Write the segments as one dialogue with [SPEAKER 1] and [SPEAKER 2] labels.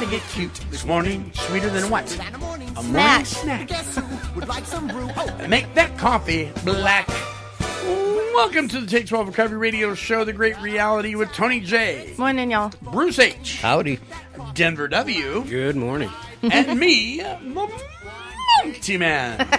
[SPEAKER 1] Gotta get cute this morning, sweeter than what? A morning snack. Make that coffee black. Welcome to the Take 12 Recovery Radio Show, The Great Reality with Tony J,
[SPEAKER 2] Morning, y'all.
[SPEAKER 1] Bruce H,
[SPEAKER 3] Howdy.
[SPEAKER 1] Denver W,
[SPEAKER 3] Good morning.
[SPEAKER 1] and me, the Monty Man.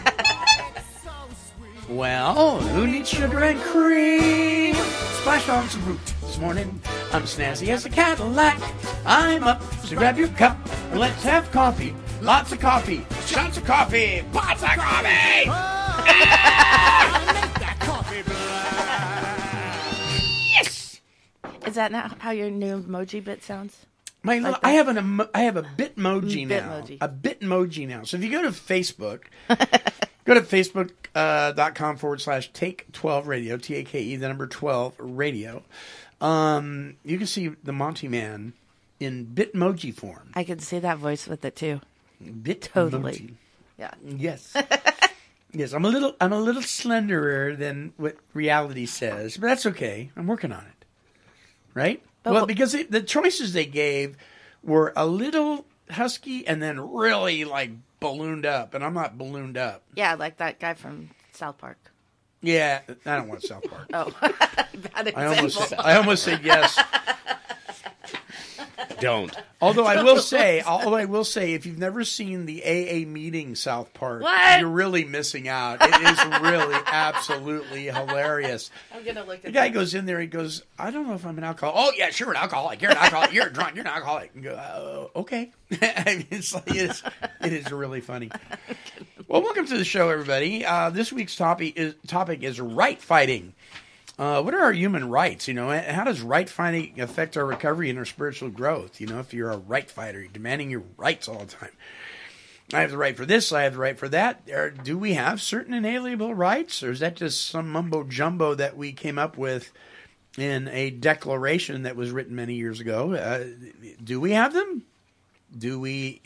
[SPEAKER 1] Well, who needs sugar and cream? Splash on some fruit this morning. I'm snazzy as a Cadillac. I'm up, so grab your cup and let's have coffee. Lots of coffee, shots of coffee, pots of coffee. yes.
[SPEAKER 2] Is that not how your new emoji bit sounds?
[SPEAKER 1] My,
[SPEAKER 2] Like
[SPEAKER 1] I have an emo- I have a Bitmoji now.
[SPEAKER 2] Bitmoji.
[SPEAKER 1] A Bitmoji now. So if you go to Facebook, go to facebook.com uh, forward slash take 12 radio, T A K E, the number 12 radio. Um, you can see the Monty Man in Bitmoji form.
[SPEAKER 2] I can see that voice with it too.
[SPEAKER 1] Bitmoji.
[SPEAKER 2] Totally. Yeah.
[SPEAKER 1] Yes. yes, I'm a little I'm a little slenderer than what reality says, but that's okay. I'm working on it. Right? Well, because it, the choices they gave were a little husky and then really like ballooned up, and I'm not ballooned up.
[SPEAKER 2] Yeah, like that guy from South Park.
[SPEAKER 1] Yeah, I don't want South Park.
[SPEAKER 2] Oh, bad
[SPEAKER 1] I almost
[SPEAKER 2] example.
[SPEAKER 1] said, I almost said yes.
[SPEAKER 3] Don't.
[SPEAKER 1] Although I will say, although I will say, if you've never seen the AA meeting South Park,
[SPEAKER 2] What?
[SPEAKER 1] you're really missing out. It is really absolutely hilarious.
[SPEAKER 2] I'm gonna look
[SPEAKER 1] The
[SPEAKER 2] at
[SPEAKER 1] guy goes in there. He goes, "I don't know if I'm an alcoholic." Oh yeah, sure, an alcoholic. You're an alcoholic. You're drunk. You're an alcoholic. And go, oh, okay. I mean, it's like it is. It is really funny. Well, welcome to the show, everybody. Uh, this week's topic is topic is right fighting. Uh, what are our human rights? You know, how does right fighting affect our recovery and our spiritual growth? You know, if you're a right fighter, you're demanding your rights all the time. I have the right for this. I have the right for that. Or do we have certain inalienable rights, or is that just some mumbo jumbo that we came up with in a declaration that was written many years ago? Uh, do we have them? Do we?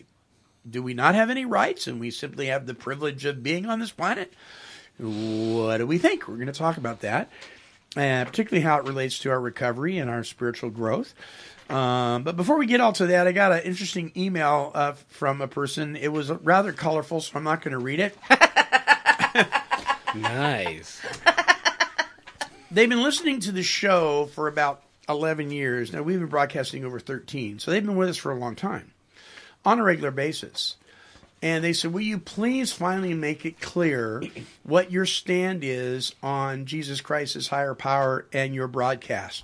[SPEAKER 1] Do we not have any rights, and we simply have the privilege of being on this planet? What do we think? We're going to talk about that, uh, particularly how it relates to our recovery and our spiritual growth. Um, but before we get all to that, I got an interesting email uh, from a person. It was rather colorful, so I'm not going to read it.
[SPEAKER 3] Nice.
[SPEAKER 1] They've been listening to the show for about 11 years. Now, we've been broadcasting over 13, so they've been with us for a long time on a regular basis. And they said, Will you please finally make it clear what your stand is on Jesus Christ's higher power and your broadcast?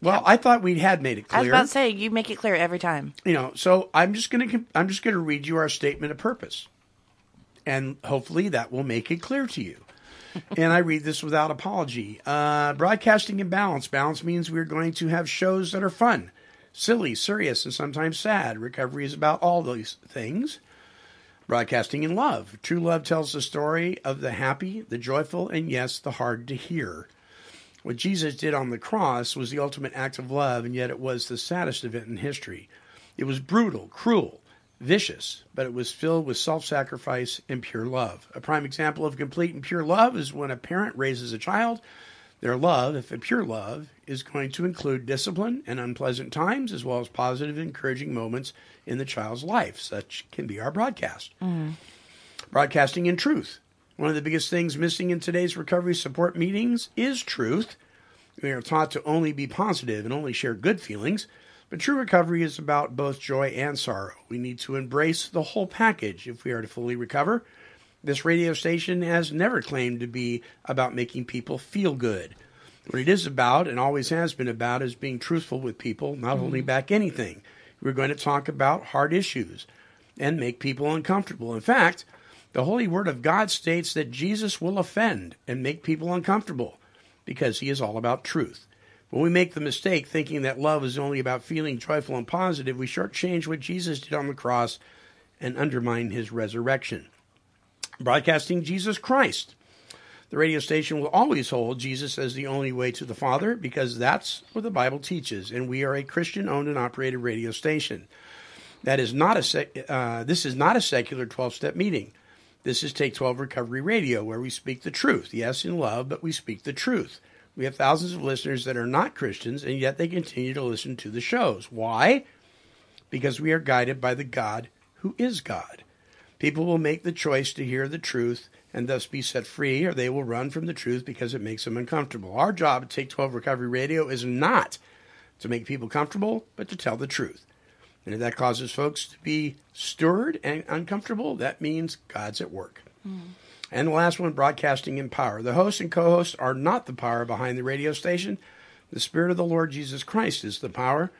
[SPEAKER 1] Well, I thought we had made it clear.
[SPEAKER 2] I was about to say you make it clear every time.
[SPEAKER 1] you know so i'm just going to i'm just going to read you our statement of purpose and hopefully that will make it clear to you and i read this without apology uh, broadcasting in balance balance means we're going to have shows that are fun silly serious and sometimes sad recovery is about all these things broadcasting in love true love tells the story of the happy the joyful and yes the hard to hear what Jesus did on the cross was the ultimate act of love, and yet it was the saddest event in history. It was brutal, cruel, vicious, but it was filled with self sacrifice and pure love. A prime example of complete and pure love is when a parent raises a child. Their love, if a pure love, is going to include discipline and unpleasant times, as well as positive, encouraging moments in the child's life. Such can be our broadcast. Mm. Broadcasting in truth. One of the biggest things missing in today's recovery support meetings is truth. We are taught to only be positive and only share good feelings, but true recovery is about both joy and sorrow. We need to embrace the whole package if we are to fully recover. This radio station has never claimed to be about making people feel good. What it is about, and always has been about, is being truthful with people, not holding mm-hmm. back anything. We're going to talk about hard issues and make people uncomfortable. In fact, the Holy Word of God states that Jesus will offend and make people uncomfortable because he is all about truth. When we make the mistake thinking that love is only about feeling joyful and positive, we shortchange what Jesus did on the cross and undermine his resurrection. Broadcasting Jesus Christ. The radio station will always hold Jesus as the only way to the Father because that's what the Bible teaches, and we are a Christian owned and operated radio station. That is not a sec- uh, this is not a secular 12 step meeting. This is Take 12 Recovery Radio, where we speak the truth. Yes, in love, but we speak the truth. We have thousands of listeners that are not Christians, and yet they continue to listen to the shows. Why? Because we are guided by the God who is God. People will make the choice to hear the truth and thus be set free, or they will run from the truth because it makes them uncomfortable. Our job at Take 12 Recovery Radio is not to make people comfortable, but to tell the truth. And if that causes folks to be stirred and uncomfortable, that means God's at work. Mm. And the last one, broadcasting in power. The host and co host are not the power behind the radio station. The Spirit of the Lord Jesus Christ is the power.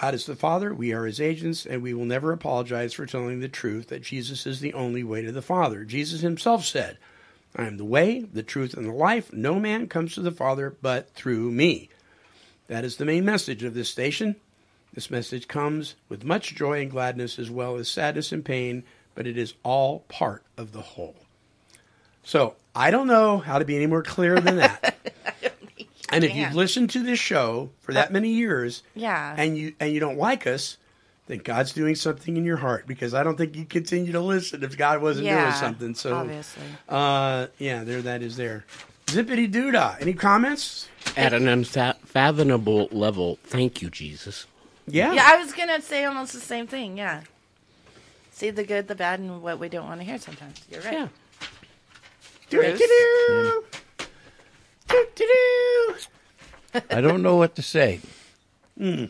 [SPEAKER 1] God is the Father, we are his agents, and we will never apologize for telling the truth that Jesus is the only way to the Father. Jesus himself said, I am the way, the truth, and the life. No man comes to the Father but through me. That is the main message of this station. This message comes with much joy and gladness as well as sadness and pain, but it is all part of the whole. So I don't know how to be any more clear than that. and if you've listened to this show for that many years,
[SPEAKER 3] yeah,
[SPEAKER 1] and you and you don't like us, then God's doing something in your heart because I don't think you'd continue to listen if God wasn't
[SPEAKER 3] yeah,
[SPEAKER 1] doing something. So
[SPEAKER 3] obviously,
[SPEAKER 1] uh, yeah, there that is there. Zippity doodah. Any comments?
[SPEAKER 4] At an unfathomable level, thank you, Jesus.
[SPEAKER 1] Yeah.
[SPEAKER 3] Yeah, I was gonna say almost the same thing. Yeah. See the good, the bad, and what we don't want to hear sometimes. You're right.
[SPEAKER 4] Yeah.
[SPEAKER 3] Bruce?
[SPEAKER 5] I don't know what to say.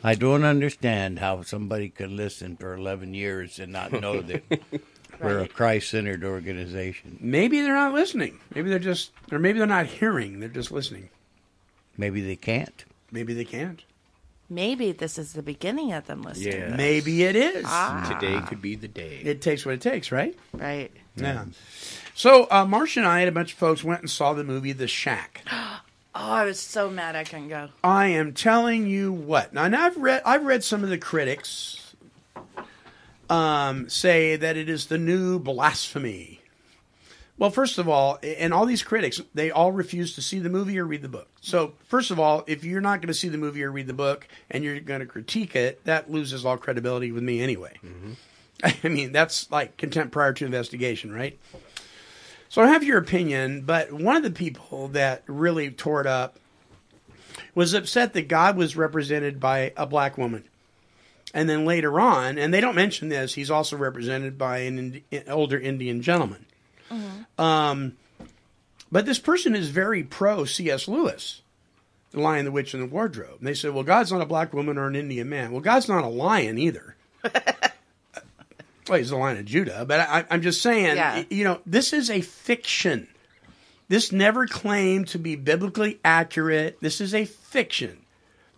[SPEAKER 5] I don't understand how somebody could listen for 11 years and not know that we're a Christ-centered organization.
[SPEAKER 1] Maybe they're not listening. Maybe they're just, or maybe they're not hearing. They're just listening.
[SPEAKER 5] Maybe they can't.
[SPEAKER 1] Maybe they can't.
[SPEAKER 3] Maybe this is the beginning of them listening.
[SPEAKER 4] Yeah.
[SPEAKER 1] Maybe it is.
[SPEAKER 3] Ah.
[SPEAKER 4] Today could be the day.
[SPEAKER 1] It takes what it takes, right?
[SPEAKER 3] Right.
[SPEAKER 1] Yeah. So uh, Marcia and I and a bunch of folks went and saw the movie The Shack.
[SPEAKER 3] Oh, I was so mad I couldn't go.
[SPEAKER 1] I am telling you what. Now, and I've read I've read some of the critics um, say that it is the new blasphemy. Well, first of all, and all these critics, they all refuse to see the movie or read the book. So, first of all, if you're not going to see the movie or read the book and you're going to critique it, that loses all credibility with me anyway. I mean, that's like contempt prior to investigation, right? So I have your opinion, but one of the people that really tore it up was upset that God was represented by a black woman. And then later on, and they don't mention this, he's also represented by an, older Indian gentleman. Um, but this person is very pro C.S. Lewis, The Lion, the Witch, and the Wardrobe. And they said, well, God's not a black woman or an Indian man. Well, God's not a lion either. well, he's the Lion of Judah. But I, I'm just saying,
[SPEAKER 3] Yeah.
[SPEAKER 1] you know, this is a fiction. This never claimed to be biblically accurate. This is a fiction.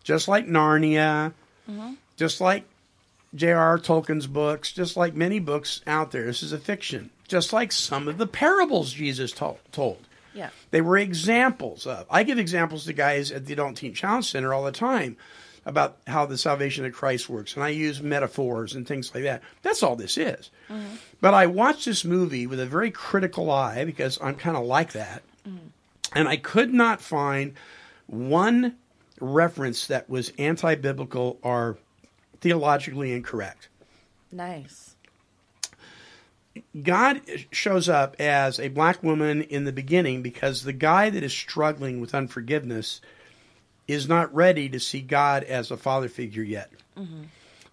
[SPEAKER 1] Just like Narnia, mm-hmm. just like J.R.R. Tolkien's books, just like many books out there. This is a fiction. Just like some of the parables Jesus to- told.
[SPEAKER 3] Yeah.
[SPEAKER 1] They were examples of. I give examples to guys at the Adult Teen Challenge Center all the time about how the salvation of Christ works, and I use metaphors and things like that. That's all this is. Mm-hmm. But I watched this movie with a very critical eye because I'm kind of like that, mm. and I could not find one reference that was anti-biblical or theologically incorrect.
[SPEAKER 3] Nice.
[SPEAKER 1] God shows up as a black woman in the beginning because the guy that is struggling with unforgiveness is not ready to see God as a father figure yet.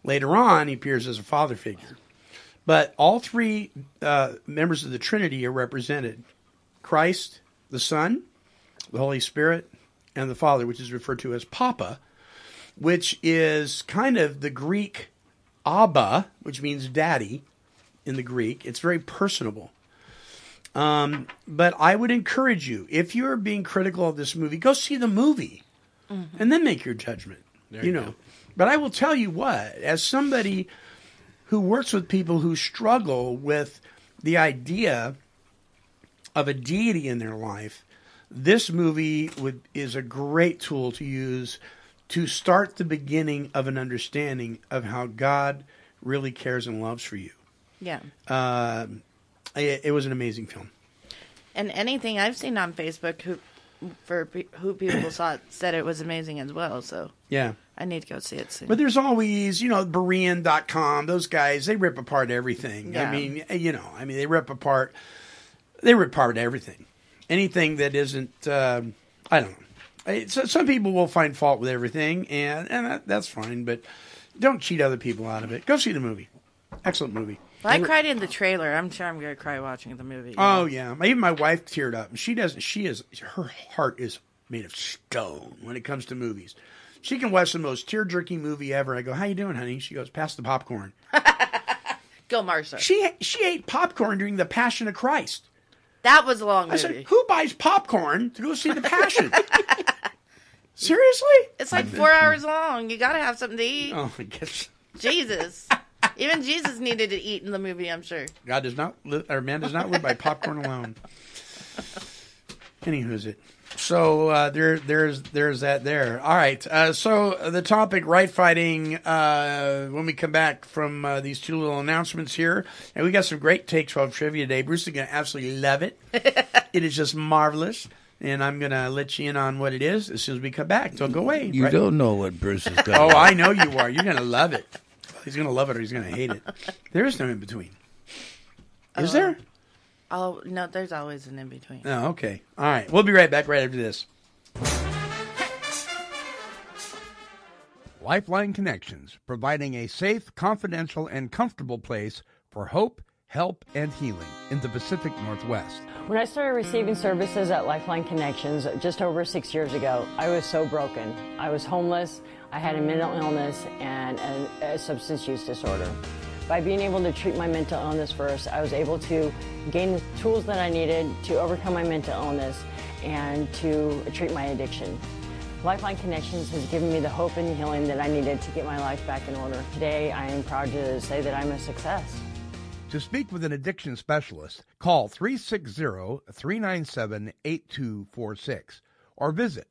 [SPEAKER 1] Later on, he appears as a father figure. But all three uh, members of the Trinity are represented Christ, the Son, the Holy Spirit, and the Father, which is referred to as Papa, which is kind of the Greek Abba, which means daddy in the Greek. It's very personable. Um, but I would encourage you, if you're being critical of this movie, go see the movie and then make your judgment. you,
[SPEAKER 4] you
[SPEAKER 1] know.
[SPEAKER 4] go.
[SPEAKER 1] But I will tell you what, as somebody who works with people who struggle with the idea of a deity in their life, this movie would is a great tool to use to start the beginning of an understanding of how God really cares and loves for you.
[SPEAKER 3] Yeah.
[SPEAKER 1] Uh, it, it was an amazing film.
[SPEAKER 3] And anything I've seen on Facebook who for pe- who people saw it said it was amazing as well. So
[SPEAKER 1] Yeah.
[SPEAKER 3] I need to go see it soon.
[SPEAKER 1] But there's always, you know, Berean.com, those guys, they rip apart everything. I mean, you know, I mean, they rip apart, they rip apart everything. Anything that isn't, um, I don't know. It's, some people will find fault with everything, and, and that, that's fine, but don't cheat other people out of it. Go see the movie. Excellent movie.
[SPEAKER 3] Well, I cried in the trailer. I'm sure I'm gonna cry watching the movie.
[SPEAKER 1] Oh yeah, even my wife teared up. She doesn't. She is her heart is made of stone when it comes to movies. She can watch the most tear jerking movie ever. I go, "How you doing, honey?" She goes, "Pass the popcorn."
[SPEAKER 3] Go Marcia.
[SPEAKER 1] She she ate popcorn during the Passion of Christ.
[SPEAKER 3] that was a long
[SPEAKER 1] I
[SPEAKER 3] movie.
[SPEAKER 1] said, "Who buys popcorn to go see the Passion?" Seriously?
[SPEAKER 3] It's like four hours long. You gotta have something to eat.
[SPEAKER 1] Oh, I guess
[SPEAKER 3] Jesus. Even Jesus needed to eat in the movie, I'm sure.
[SPEAKER 1] God does not live, or man does not live by popcorn alone. Anywho's it. So uh, there, there's, there's that there. All right. Uh, so the topic, right fighting. Uh, when we come back from uh, these two little announcements here, and we got some great Take Twelve trivia today. Bruce is going to absolutely love it. it is just marvelous, and I'm going to let you in on what it is as soon as we come back. Don't go away.
[SPEAKER 5] You
[SPEAKER 1] Right-
[SPEAKER 5] don't know what Bruce is going.
[SPEAKER 1] Oh, I know you are. You're going to love it. He's going to love it or he's going to hate it. There is no in between. Is there?
[SPEAKER 3] Uh, oh no, there's always an in between.
[SPEAKER 1] Oh, okay. All right. We'll be right back right after this.
[SPEAKER 6] Lifeline Connections, providing a safe, confidential, and comfortable place for hope, help, and healing in the Pacific Northwest.
[SPEAKER 7] When I started receiving services at Lifeline Connections just over six years ago, I was so broken. I was homeless, I had a mental illness, and an- a substance use disorder. By being able to treat my mental illness first, I was able to gain the tools that I needed to overcome my mental illness and to treat my addiction. Lifeline Connections has given me the hope and healing that I needed to get my life back in order. Today, I am proud to say that I'm a success.
[SPEAKER 6] To speak with an addiction specialist, call 360 397 8246 or visit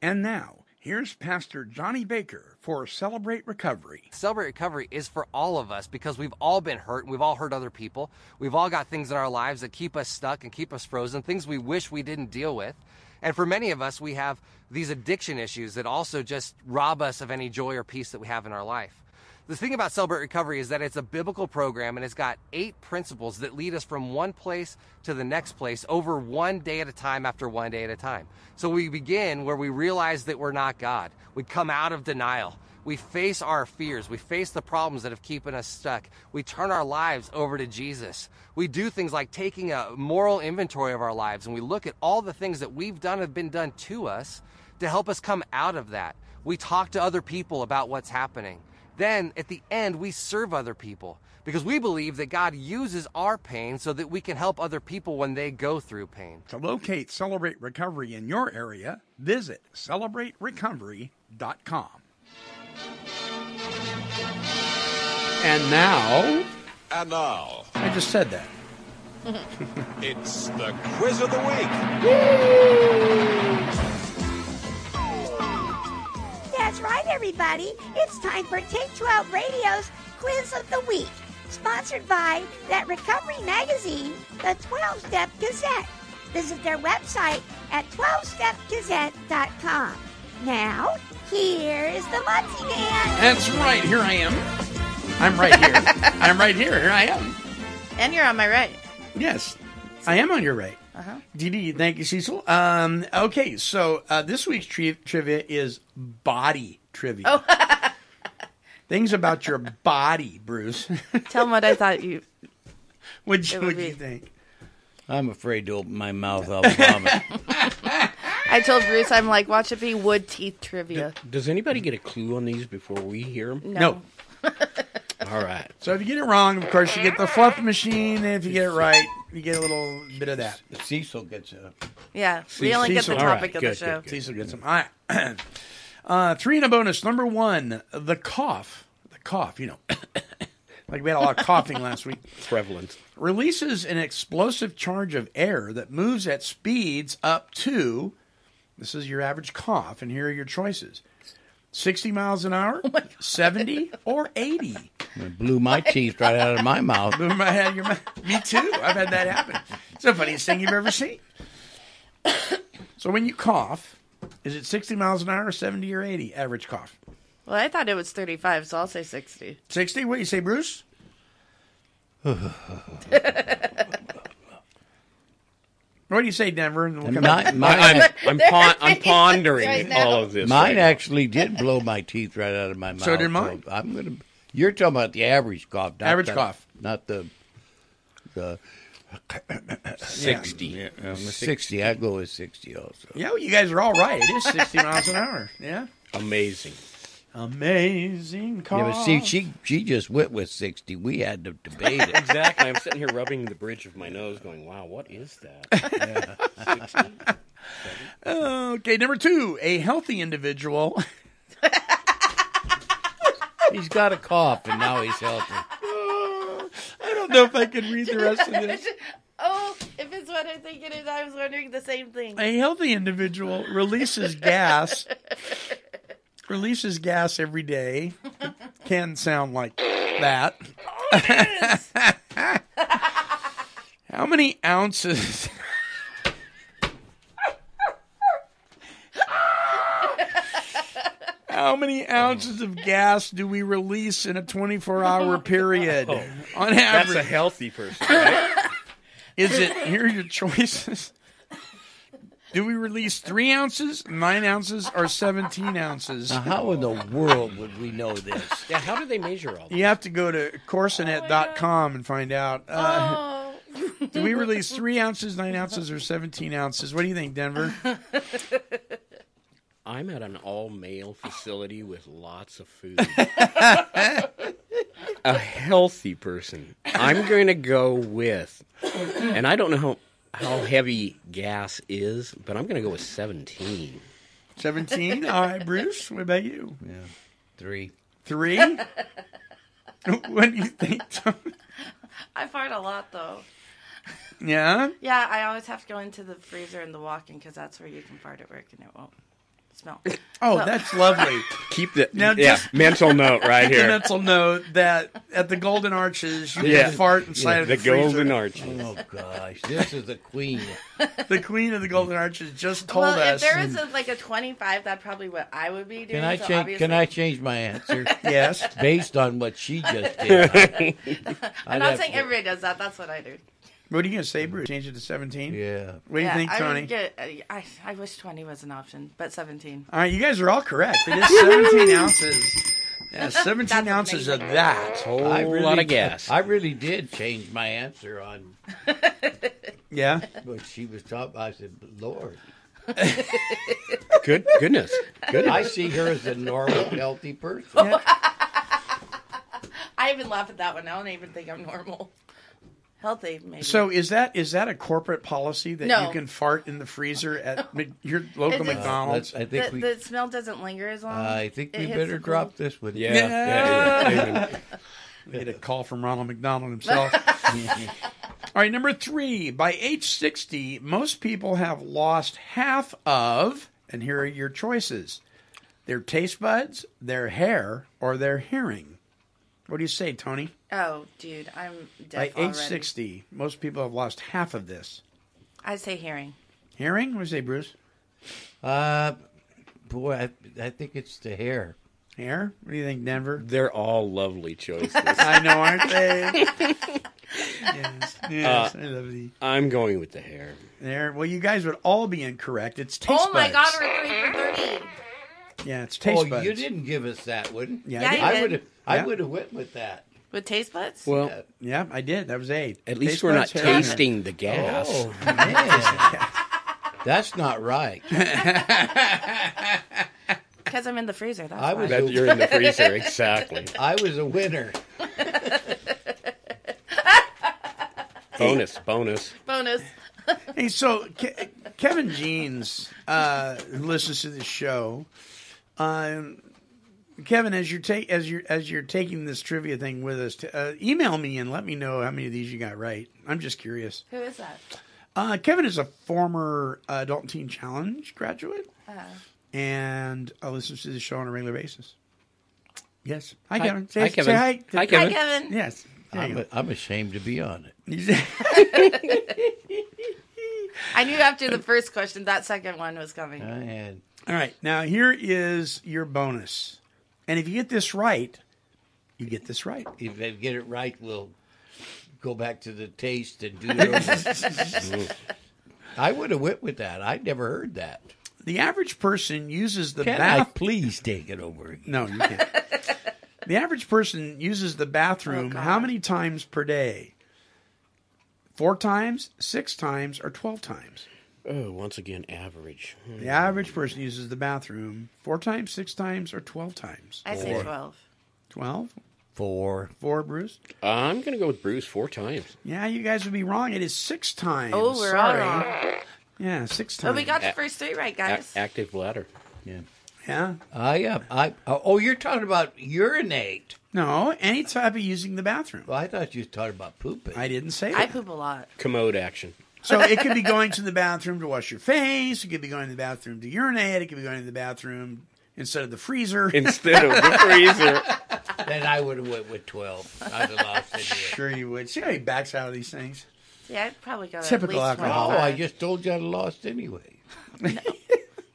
[SPEAKER 1] And now, here's Pastor Johnny Baker for Celebrate Recovery.
[SPEAKER 8] Celebrate Recovery is for all of us because we've all been hurt and we've all hurt other people. We've all got things in our lives that keep us stuck and keep us frozen, things we wish we didn't deal with. And for many of us, we have these addiction issues that also just rob us of any joy or peace that we have in our life. The thing about Celebrate Recovery is that it's a biblical program and it's got eight principles that lead us from one place to the next place over one day at a time after one day at a time. So we begin where we realize that we're not God. We come out of denial. We face our fears. We face the problems that have keeping us stuck. We turn our lives over to Jesus. We do things like taking a moral inventory of our lives and we look at all the things that we've done have been done to us to help us come out of that. We talk to other people about what's happening. Then at the end, we serve other people because we believe that God uses our pain so that we can help other people when they go through pain.
[SPEAKER 1] To locate Celebrate Recovery in your area, visit celebraterecovery.com. And now,
[SPEAKER 9] And now,
[SPEAKER 1] I just said that.
[SPEAKER 9] it's the quiz of the week.
[SPEAKER 10] That's right, everybody. It's time for Take 12 Radio's Quiz of the Week, sponsored by that recovery magazine, the 12 Step Gazette. Visit their website at 12stepgazette.com. Now, here's the Monty Man.
[SPEAKER 1] That's right. Here I am. I'm right here. I'm right here. Here I am.
[SPEAKER 3] And you're on my right.
[SPEAKER 1] Yes, I am on your right.
[SPEAKER 3] Uh-huh.
[SPEAKER 1] Dee Dee, thank you, Cecil. Um, okay, so uh, this week's tri- trivia is body trivia.
[SPEAKER 3] Oh.
[SPEAKER 1] Things about your body, Bruce.
[SPEAKER 3] Tell them what I thought you.
[SPEAKER 1] What'd you, what'd you think?
[SPEAKER 5] I'm afraid to open my mouth. I'll vomit.
[SPEAKER 3] I told Bruce, I'm like, watch it be wood teeth trivia.
[SPEAKER 4] Does anybody get a clue on these before we hear them?
[SPEAKER 3] No.
[SPEAKER 4] All right.
[SPEAKER 1] So if you get it wrong, of course, you get the fluff machine, and if you get it right, you get a little bit of that.
[SPEAKER 5] Cecil gets a.
[SPEAKER 3] Yeah, we only get the
[SPEAKER 1] Cecil.
[SPEAKER 3] topic
[SPEAKER 4] All right,
[SPEAKER 3] of
[SPEAKER 4] good,
[SPEAKER 3] the show.
[SPEAKER 4] good,
[SPEAKER 1] Cecil gets them. All right. Uh, three in a bonus. Number one, the cough. The cough, you know. Like we had a lot of coughing last week.
[SPEAKER 4] Prevalent.
[SPEAKER 1] Releases an explosive charge of air that moves at speeds up to. This is your average cough, and here are your choices: sixty miles an hour, oh seventy, or eighty.
[SPEAKER 5] It blew my teeth right out of my mouth.
[SPEAKER 1] Blew my head, your mouth. Me too. I've had that happen. It's the funniest thing you've ever seen. So when you cough, is it 60 miles an hour, 70 or 80 average cough?
[SPEAKER 3] Well, I thought it was 35, so I'll say 60.
[SPEAKER 1] 60? What do you say, Bruce? what do you say, Denver? And we'll come
[SPEAKER 5] My-
[SPEAKER 1] back.
[SPEAKER 5] my-
[SPEAKER 4] I'm, I'm, pon- I'm pondering
[SPEAKER 3] Right
[SPEAKER 4] all of this.
[SPEAKER 5] Mine
[SPEAKER 4] right
[SPEAKER 5] actually did blow my teeth right out of my mouth.
[SPEAKER 1] So did mine.
[SPEAKER 5] I'm gonna. You're talking about the average cough, not
[SPEAKER 1] Average
[SPEAKER 5] the-
[SPEAKER 1] cough.
[SPEAKER 5] not the the
[SPEAKER 4] 60.
[SPEAKER 5] yeah, um, sixty. I go with sixty also.
[SPEAKER 1] Yeah, well, you guys are all right. It is 60 miles an hour. Yeah.
[SPEAKER 4] Amazing.
[SPEAKER 1] Amazing cough.
[SPEAKER 5] Yeah, but see, she she just went with sixty. We had to debate it.
[SPEAKER 4] Exactly. I'm sitting here rubbing the bridge of my nose, going, "Wow, what is that?"
[SPEAKER 1] Okay, number two, a healthy individual.
[SPEAKER 5] He's got a cough, and now he's healthy.
[SPEAKER 1] I don't know if I can read the rest of this.
[SPEAKER 3] Oh, if it's what I think it is, I was wondering the same thing.
[SPEAKER 1] A healthy individual releases gas. Releases gas every day. It can sound like that. How many ounces? How many ounces of gas do we release in a 24 hour period? On
[SPEAKER 4] Oh, That's
[SPEAKER 1] average,
[SPEAKER 4] a healthy person, right?
[SPEAKER 1] is it here are your choices? Do we release three ounces, nine ounces, or 17 ounces?
[SPEAKER 5] Now, how in the world would we know this?
[SPEAKER 4] yeah. How do they measure all this?
[SPEAKER 1] You have to go to Corsonet.com and find out. Uh,
[SPEAKER 3] Oh.
[SPEAKER 1] do we release three ounces, nine ounces, or 17 ounces? What do you think, Denver?
[SPEAKER 4] I'm at an all male facility with lots of food. a healthy person. I'm going to go with, and I don't know how, how heavy gas is, but I'm going to go with 17.
[SPEAKER 1] 17? All right, Bruce, what about you?
[SPEAKER 5] Yeah, three.
[SPEAKER 1] Three? what do you think, Tom?
[SPEAKER 3] I fart a lot, though.
[SPEAKER 1] Yeah?
[SPEAKER 3] Yeah, I always have to go into the freezer and the walk-in because that's where you can fart at work and it won't smell.
[SPEAKER 1] Oh,
[SPEAKER 3] So-
[SPEAKER 1] that's lovely.
[SPEAKER 4] Keep the
[SPEAKER 1] Now
[SPEAKER 4] yeah
[SPEAKER 1] just-
[SPEAKER 4] mental note right
[SPEAKER 1] The
[SPEAKER 4] here.
[SPEAKER 1] mental note that at the Golden Arches, you
[SPEAKER 4] Yeah.
[SPEAKER 1] can fart inside of
[SPEAKER 4] the
[SPEAKER 1] the,
[SPEAKER 4] golden arches.
[SPEAKER 5] Oh gosh, this is the queen.
[SPEAKER 1] The queen of the Golden Arches just told
[SPEAKER 3] well,
[SPEAKER 1] us.
[SPEAKER 3] if there was a, like a 25, that's probably what I would be doing.
[SPEAKER 5] Can I
[SPEAKER 3] so
[SPEAKER 5] change?
[SPEAKER 3] obviously-
[SPEAKER 5] Can I change my answer
[SPEAKER 1] yes.
[SPEAKER 5] based on what she just did? I'd
[SPEAKER 3] I'm not saying
[SPEAKER 5] to-
[SPEAKER 3] everybody does that. That's what I do.
[SPEAKER 1] What are you going to say, Bruce? Change it to 17?
[SPEAKER 5] Yeah.
[SPEAKER 1] What do you
[SPEAKER 3] yeah,
[SPEAKER 1] think,
[SPEAKER 3] I
[SPEAKER 1] Tony?
[SPEAKER 3] would get. I I wish 20 was an option, but 17.
[SPEAKER 1] All right, you guys are all correct. It is 17 ounces. Yeah, 17
[SPEAKER 3] That's
[SPEAKER 1] ounces of
[SPEAKER 3] amazing.
[SPEAKER 1] that.
[SPEAKER 4] Whole
[SPEAKER 5] I really,
[SPEAKER 4] lot of gas.
[SPEAKER 5] I really did change my answer on
[SPEAKER 1] Yeah.
[SPEAKER 5] But she was talking. I said, "Lord,
[SPEAKER 4] Good goodness. Good.
[SPEAKER 5] I see her as a normal, healthy person."
[SPEAKER 3] I even laugh at that one. I don't even think I'm normal. Healthy, maybe.
[SPEAKER 1] So is that is that a corporate policy that
[SPEAKER 3] No.
[SPEAKER 1] you can fart in the freezer at Mc- your local
[SPEAKER 3] It's-
[SPEAKER 1] McDonald's?
[SPEAKER 5] Let's- I
[SPEAKER 3] the,
[SPEAKER 5] think we.
[SPEAKER 3] the smell doesn't linger as long.
[SPEAKER 5] I think we better drop
[SPEAKER 3] pool.
[SPEAKER 5] this one.
[SPEAKER 4] yeah. yeah, yeah.
[SPEAKER 1] Get a call from Ronald McDonald himself. All right, number three. By age 60, most people have lost half of, and here are your choices their taste buds, their hair, or their hearing. What do you say, Tony?
[SPEAKER 3] Oh, dude, I'm
[SPEAKER 1] By
[SPEAKER 3] deaf
[SPEAKER 1] age
[SPEAKER 3] already.
[SPEAKER 1] 60, most people have lost half of this.
[SPEAKER 3] I say hearing.
[SPEAKER 1] Hearing? What do you say, Bruce?
[SPEAKER 5] Uh, boy, I, I think it's the hair.
[SPEAKER 1] Hair? What do you think, Denver?
[SPEAKER 4] They're all lovely choices.
[SPEAKER 1] I know, aren't they? yes, yes, I love the
[SPEAKER 4] I'm going with the hair.
[SPEAKER 1] there. Well, you guys would all be incorrect. It's taste
[SPEAKER 3] oh my
[SPEAKER 1] buds.
[SPEAKER 3] god, we're three for 30.
[SPEAKER 1] Yeah, it's taste buds.
[SPEAKER 5] oh,
[SPEAKER 1] buds.
[SPEAKER 5] you didn't give us that one.
[SPEAKER 1] Yeah,
[SPEAKER 3] Yeah,
[SPEAKER 1] I
[SPEAKER 3] you
[SPEAKER 1] did.
[SPEAKER 5] I
[SPEAKER 3] did.
[SPEAKER 5] would have. I
[SPEAKER 1] Yeah.
[SPEAKER 5] would have went with that.
[SPEAKER 3] With taste buds?
[SPEAKER 4] Well,
[SPEAKER 1] Yeah, I did. That was eight.
[SPEAKER 4] at least
[SPEAKER 1] Taste
[SPEAKER 4] we're not
[SPEAKER 1] buds, hair,
[SPEAKER 4] tasting the gas.
[SPEAKER 5] Oh man, that's not right.
[SPEAKER 3] Because I'm in the freezer. That's
[SPEAKER 5] I
[SPEAKER 3] why.
[SPEAKER 5] was-
[SPEAKER 4] That you're in the freezer, exactly.
[SPEAKER 5] I was a winner.
[SPEAKER 4] Bonus, bonus.
[SPEAKER 3] Bonus.
[SPEAKER 1] Hey, so Ke- Kevin Jeans, uh, who listens to this show, um, Kevin, as you're ta- as you're as you're taking this trivia thing with us, to, uh, email me and let me know how many of these you got right. I'm just curious.
[SPEAKER 3] Who is that?
[SPEAKER 1] Uh, Kevin is a former uh, Adult and Teen Challenge graduate
[SPEAKER 3] Uh,
[SPEAKER 1] and I listen to the show on a regular basis. Yes. Hi,
[SPEAKER 4] Hi.
[SPEAKER 1] Kevin. Say,
[SPEAKER 4] Hi,
[SPEAKER 1] say
[SPEAKER 4] Kevin.
[SPEAKER 1] hi. to-
[SPEAKER 4] Hi, Kevin.
[SPEAKER 3] Hi, Kevin.
[SPEAKER 1] Yes.
[SPEAKER 5] I'm, I'm ashamed to be on it.
[SPEAKER 3] I knew after the first question that second one was coming.
[SPEAKER 5] I had
[SPEAKER 1] All right. Now, here is your bonus. And if you get this right, you get this right.
[SPEAKER 5] if I get it right, we'll go back to the taste and do those. I would have went with that. I'd never heard that.
[SPEAKER 1] The average person uses the
[SPEAKER 5] Can I
[SPEAKER 1] bath.
[SPEAKER 5] please take it over? again?
[SPEAKER 1] No, you can't. the average person uses the bathroom
[SPEAKER 3] Oh,
[SPEAKER 1] how many times per day? Four times, six times, or 12 times?
[SPEAKER 4] Oh, once again, average.
[SPEAKER 1] The average person uses the bathroom four times, six times, or 12 times?
[SPEAKER 3] I say 12.
[SPEAKER 1] 12?
[SPEAKER 5] Four.
[SPEAKER 1] Four, Bruce?
[SPEAKER 4] I'm going to go with Bruce four times.
[SPEAKER 1] Yeah, you guys would be wrong. It is six times.
[SPEAKER 3] Oh, we're all
[SPEAKER 1] Sorry.
[SPEAKER 3] wrong.
[SPEAKER 1] Yeah, six
[SPEAKER 3] But
[SPEAKER 1] times.
[SPEAKER 3] we got the first three right,
[SPEAKER 4] A-
[SPEAKER 3] guys.
[SPEAKER 4] active bladder.
[SPEAKER 5] Yeah.
[SPEAKER 1] Yeah.
[SPEAKER 5] I uh, I oh, you're talking about urinate.
[SPEAKER 1] No, any type of using the bathroom.
[SPEAKER 5] Well, I thought you were talking about pooping.
[SPEAKER 1] I didn't say
[SPEAKER 3] I
[SPEAKER 1] that.
[SPEAKER 3] poop a lot.
[SPEAKER 4] Commode action.
[SPEAKER 1] So it could be going to the bathroom to wash your face. It could be going to the bathroom to urinate. It could be going to the bathroom instead of the freezer.
[SPEAKER 4] Instead of the freezer.
[SPEAKER 5] then I would have went with twelve. I'd have lost it.
[SPEAKER 1] sure you would. See how he backs out of these things?
[SPEAKER 3] Yeah, I'd probably go
[SPEAKER 1] Typical
[SPEAKER 3] at least
[SPEAKER 1] alcohol.
[SPEAKER 5] Oh, I just told you I'd lost anyway.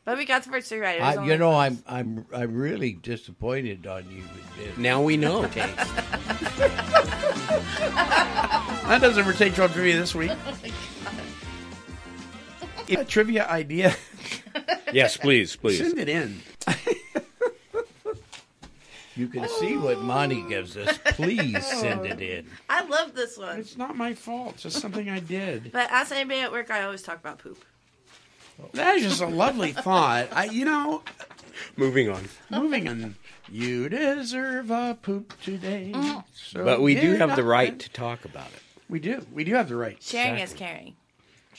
[SPEAKER 3] But we got the first three right. It was
[SPEAKER 5] I,
[SPEAKER 3] only
[SPEAKER 5] you know. I'm I'm I'm really disappointed on you with this.
[SPEAKER 4] Now we know.
[SPEAKER 5] taste.
[SPEAKER 1] That does it for Take 12 Trivia this week. If a trivia idea,
[SPEAKER 4] Yes, please, please.
[SPEAKER 1] send it in.
[SPEAKER 5] You can see what Monty gives us. Please send it in.
[SPEAKER 3] I love this one.
[SPEAKER 1] It's not my fault. It's just something I did.
[SPEAKER 3] But ask anybody at work, I always talk about poop.
[SPEAKER 1] That is just a lovely thought. I, you know,
[SPEAKER 4] Moving on.
[SPEAKER 1] moving on. You deserve a poop today. Mm-hmm. So
[SPEAKER 4] But we do
[SPEAKER 1] get
[SPEAKER 4] have the
[SPEAKER 1] up
[SPEAKER 4] right
[SPEAKER 1] and-
[SPEAKER 4] to talk about it.
[SPEAKER 1] We do. We do have the right.
[SPEAKER 3] Sharing is caring.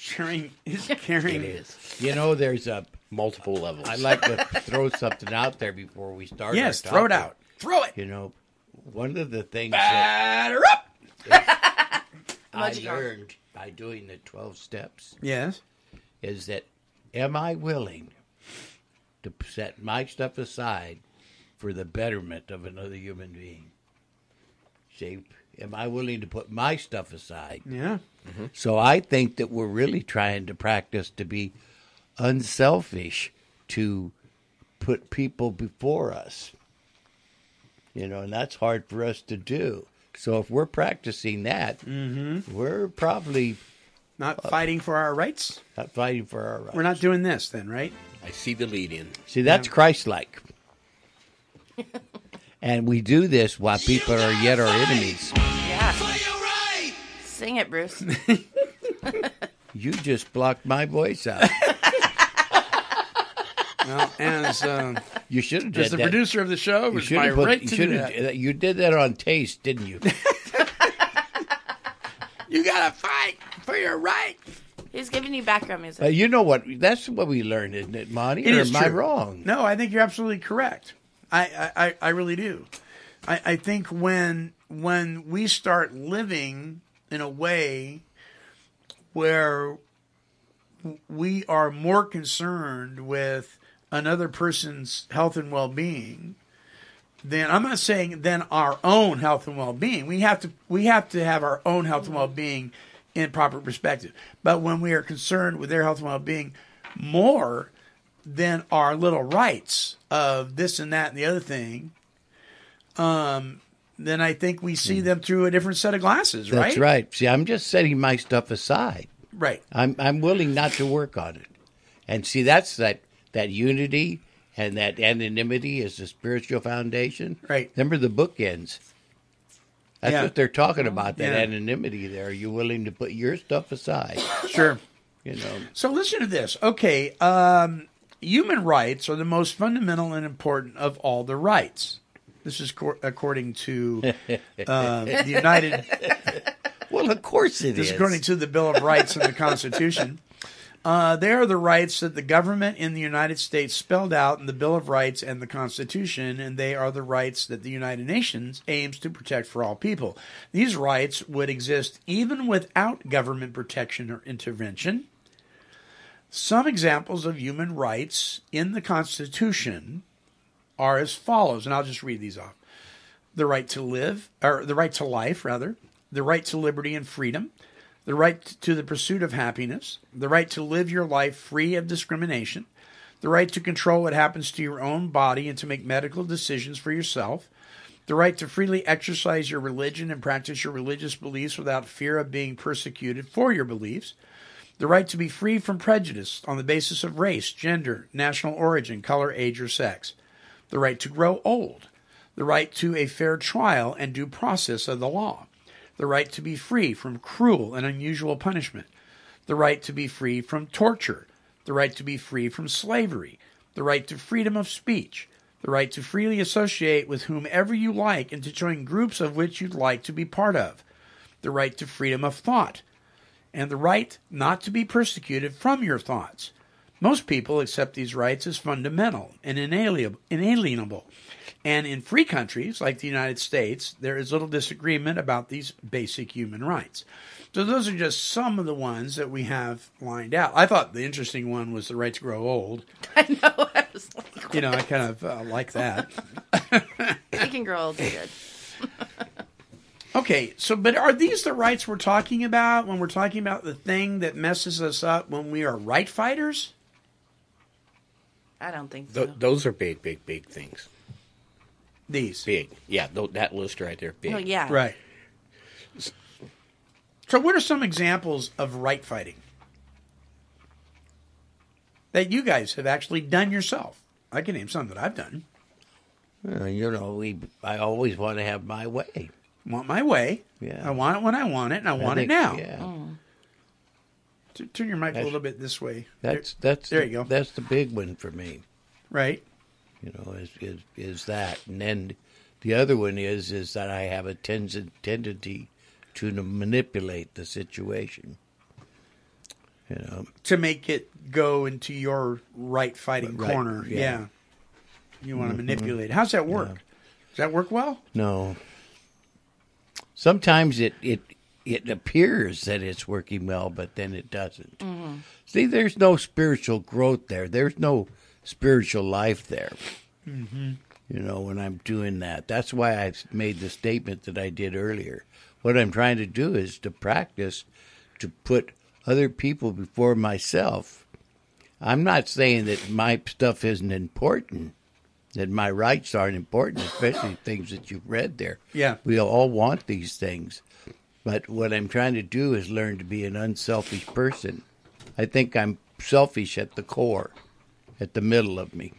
[SPEAKER 1] Sharing is caring.
[SPEAKER 4] It is.
[SPEAKER 5] You know, there's a.
[SPEAKER 4] Multiple levels.
[SPEAKER 5] I'd like to throw something out there before we start.
[SPEAKER 1] Yes,
[SPEAKER 5] our
[SPEAKER 1] throw it out. Throw it.
[SPEAKER 5] You know, one of the things that
[SPEAKER 1] Batter up.
[SPEAKER 5] I
[SPEAKER 3] What'd you got?
[SPEAKER 5] learned by doing the twelve steps
[SPEAKER 1] Yes.
[SPEAKER 5] is that am I willing to set my stuff aside for the betterment of another human being? See, am I willing to put my stuff aside?
[SPEAKER 1] Yeah. Mm-hmm.
[SPEAKER 5] So I think that we're really trying to practice to be unselfish, to put people before us. You know, and that's hard for us to do. So if we're practicing that, mm-hmm. we're probably
[SPEAKER 1] Not uh, fighting for our rights.
[SPEAKER 5] not fighting for our rights.
[SPEAKER 1] We're not doing this then, right?
[SPEAKER 4] I see the lead in.
[SPEAKER 5] See, that's Christ-like. and we do this while people are yet our enemies.
[SPEAKER 3] Yeah. Sing it, Bruce.
[SPEAKER 5] You just blocked my voice out.
[SPEAKER 1] Well, as uh,
[SPEAKER 5] You should have
[SPEAKER 1] as the
[SPEAKER 5] that.
[SPEAKER 1] producer of the show, it
[SPEAKER 5] You
[SPEAKER 1] was
[SPEAKER 5] should
[SPEAKER 1] my
[SPEAKER 5] put.
[SPEAKER 1] right
[SPEAKER 5] you
[SPEAKER 1] to do that.
[SPEAKER 5] You did that on taste, didn't you?
[SPEAKER 1] You gotta fight for your right.
[SPEAKER 3] He's giving you background music.
[SPEAKER 5] Uh, you know what? That's what we learned, isn't it, Monty?
[SPEAKER 1] It
[SPEAKER 5] or
[SPEAKER 1] is
[SPEAKER 5] am I wrong?
[SPEAKER 1] No, I think you're absolutely correct. I, I, I- really do. I, I think when when we start living in a way where we are more concerned with another person's health and well being then I'm not saying then our own health and well being. We have to we have to have our own health and well being in proper perspective. But when we are concerned with their health and well being more than our little rights of this and that and the other thing, um, then I think we see them through a different set of glasses, right?
[SPEAKER 5] That's right. See, I'm just setting my stuff aside.
[SPEAKER 1] Right.
[SPEAKER 5] I'm I'm willing not to work on it, and see that's that that unity and that anonymity is the spiritual foundation.
[SPEAKER 1] Right.
[SPEAKER 5] Remember the bookends. That's
[SPEAKER 1] Yeah.
[SPEAKER 5] what they're talking about. That
[SPEAKER 1] Yeah.
[SPEAKER 5] anonymity. There, are you willing to put your stuff aside?
[SPEAKER 1] Sure.
[SPEAKER 5] You know.
[SPEAKER 1] So listen to this. Okay, um, human rights are the most fundamental and important of all the rights. This is cor- according to uh, the United.
[SPEAKER 5] Well, of course it
[SPEAKER 1] This
[SPEAKER 5] is.
[SPEAKER 1] is according to the Bill of Rights and the Constitution. Uh, they are the rights that the government in the United States spelled out in the Bill of Rights and the Constitution, and they are the rights that the United Nations aims to protect for all people. These rights would exist even without government protection or intervention. Some examples of human rights in the Constitution are as follows, and I'll just read these off. The right to live, or the right to life, rather, the right to liberty and freedom, the right to the pursuit of happiness, the right to live your life free of discrimination, the right to control what happens to your own body and to make medical decisions for yourself, the right to freely exercise your religion and practice your religious beliefs without fear of being persecuted for your beliefs, the right to be free from prejudice on the basis of race, gender, national origin, color, age, or sex, the right to grow old, the right to a fair trial and due process of the law, the right to be free from cruel and unusual punishment, the right to be free from torture, the right to be free from slavery, the right to freedom of speech, the right to freely associate with whomever you like and to join groups of which you'd like to be part of, the right to freedom of thought, and the right not to be persecuted from your thoughts. Most people accept these rights as fundamental and inalienable. And in free countries like the United States, there is little disagreement about these basic human rights. So those are just some of the ones that we have lined out. I thought the interesting one was the right to grow old.
[SPEAKER 3] I know. I was like,
[SPEAKER 1] You know, I kind of uh, like that.
[SPEAKER 3] you can grow old too good.
[SPEAKER 1] Okay, so but are these the rights we're talking about when we're talking about the thing that messes us up when we are right fighters?
[SPEAKER 3] I don't think so.
[SPEAKER 4] Th- those are big, big, big things.
[SPEAKER 1] These
[SPEAKER 4] big, yeah. Th- that list right there, big.
[SPEAKER 3] Well, yeah.
[SPEAKER 1] Right. So, what are some examples of right fighting that you guys have actually done yourself? I can name some that I've done.
[SPEAKER 5] Uh, you know, we. I always want to have my way.
[SPEAKER 1] Want my way.
[SPEAKER 5] Yeah.
[SPEAKER 1] I want it when I want it, and I, want
[SPEAKER 5] think-
[SPEAKER 1] it now.
[SPEAKER 5] Yeah.
[SPEAKER 1] T- Turn your mic a little bit this way.
[SPEAKER 5] That's that's
[SPEAKER 1] there
[SPEAKER 5] the,
[SPEAKER 1] you go.
[SPEAKER 5] That's the big one for me.
[SPEAKER 1] Right.
[SPEAKER 5] You know, is is is that, and then the other one is is that I have a tens- tendency to manipulate the situation. You know,
[SPEAKER 1] to make it go into your right fighting
[SPEAKER 5] Right,
[SPEAKER 1] corner.
[SPEAKER 5] yeah.
[SPEAKER 1] Yeah. You want to
[SPEAKER 5] Mhm.
[SPEAKER 1] manipulate. How's that work? Does that work well?
[SPEAKER 5] no. Sometimes it it it appears that it's working well, but then it doesn't.
[SPEAKER 3] Mhm.
[SPEAKER 5] See, there's no spiritual growth there. There's no spiritual life there.
[SPEAKER 1] Mm-hmm.
[SPEAKER 5] you know, when I'm doing that. That's why I made the statement that I did earlier. What I'm trying to do is to practice to put other people before myself. I'm not saying that my stuff isn't important, that my rights aren't important, especially things that you've read there.
[SPEAKER 1] Yeah.
[SPEAKER 5] We all want these things. But what I'm trying to do is learn to be an unselfish person. I think I'm selfish at the core, at the middle of me.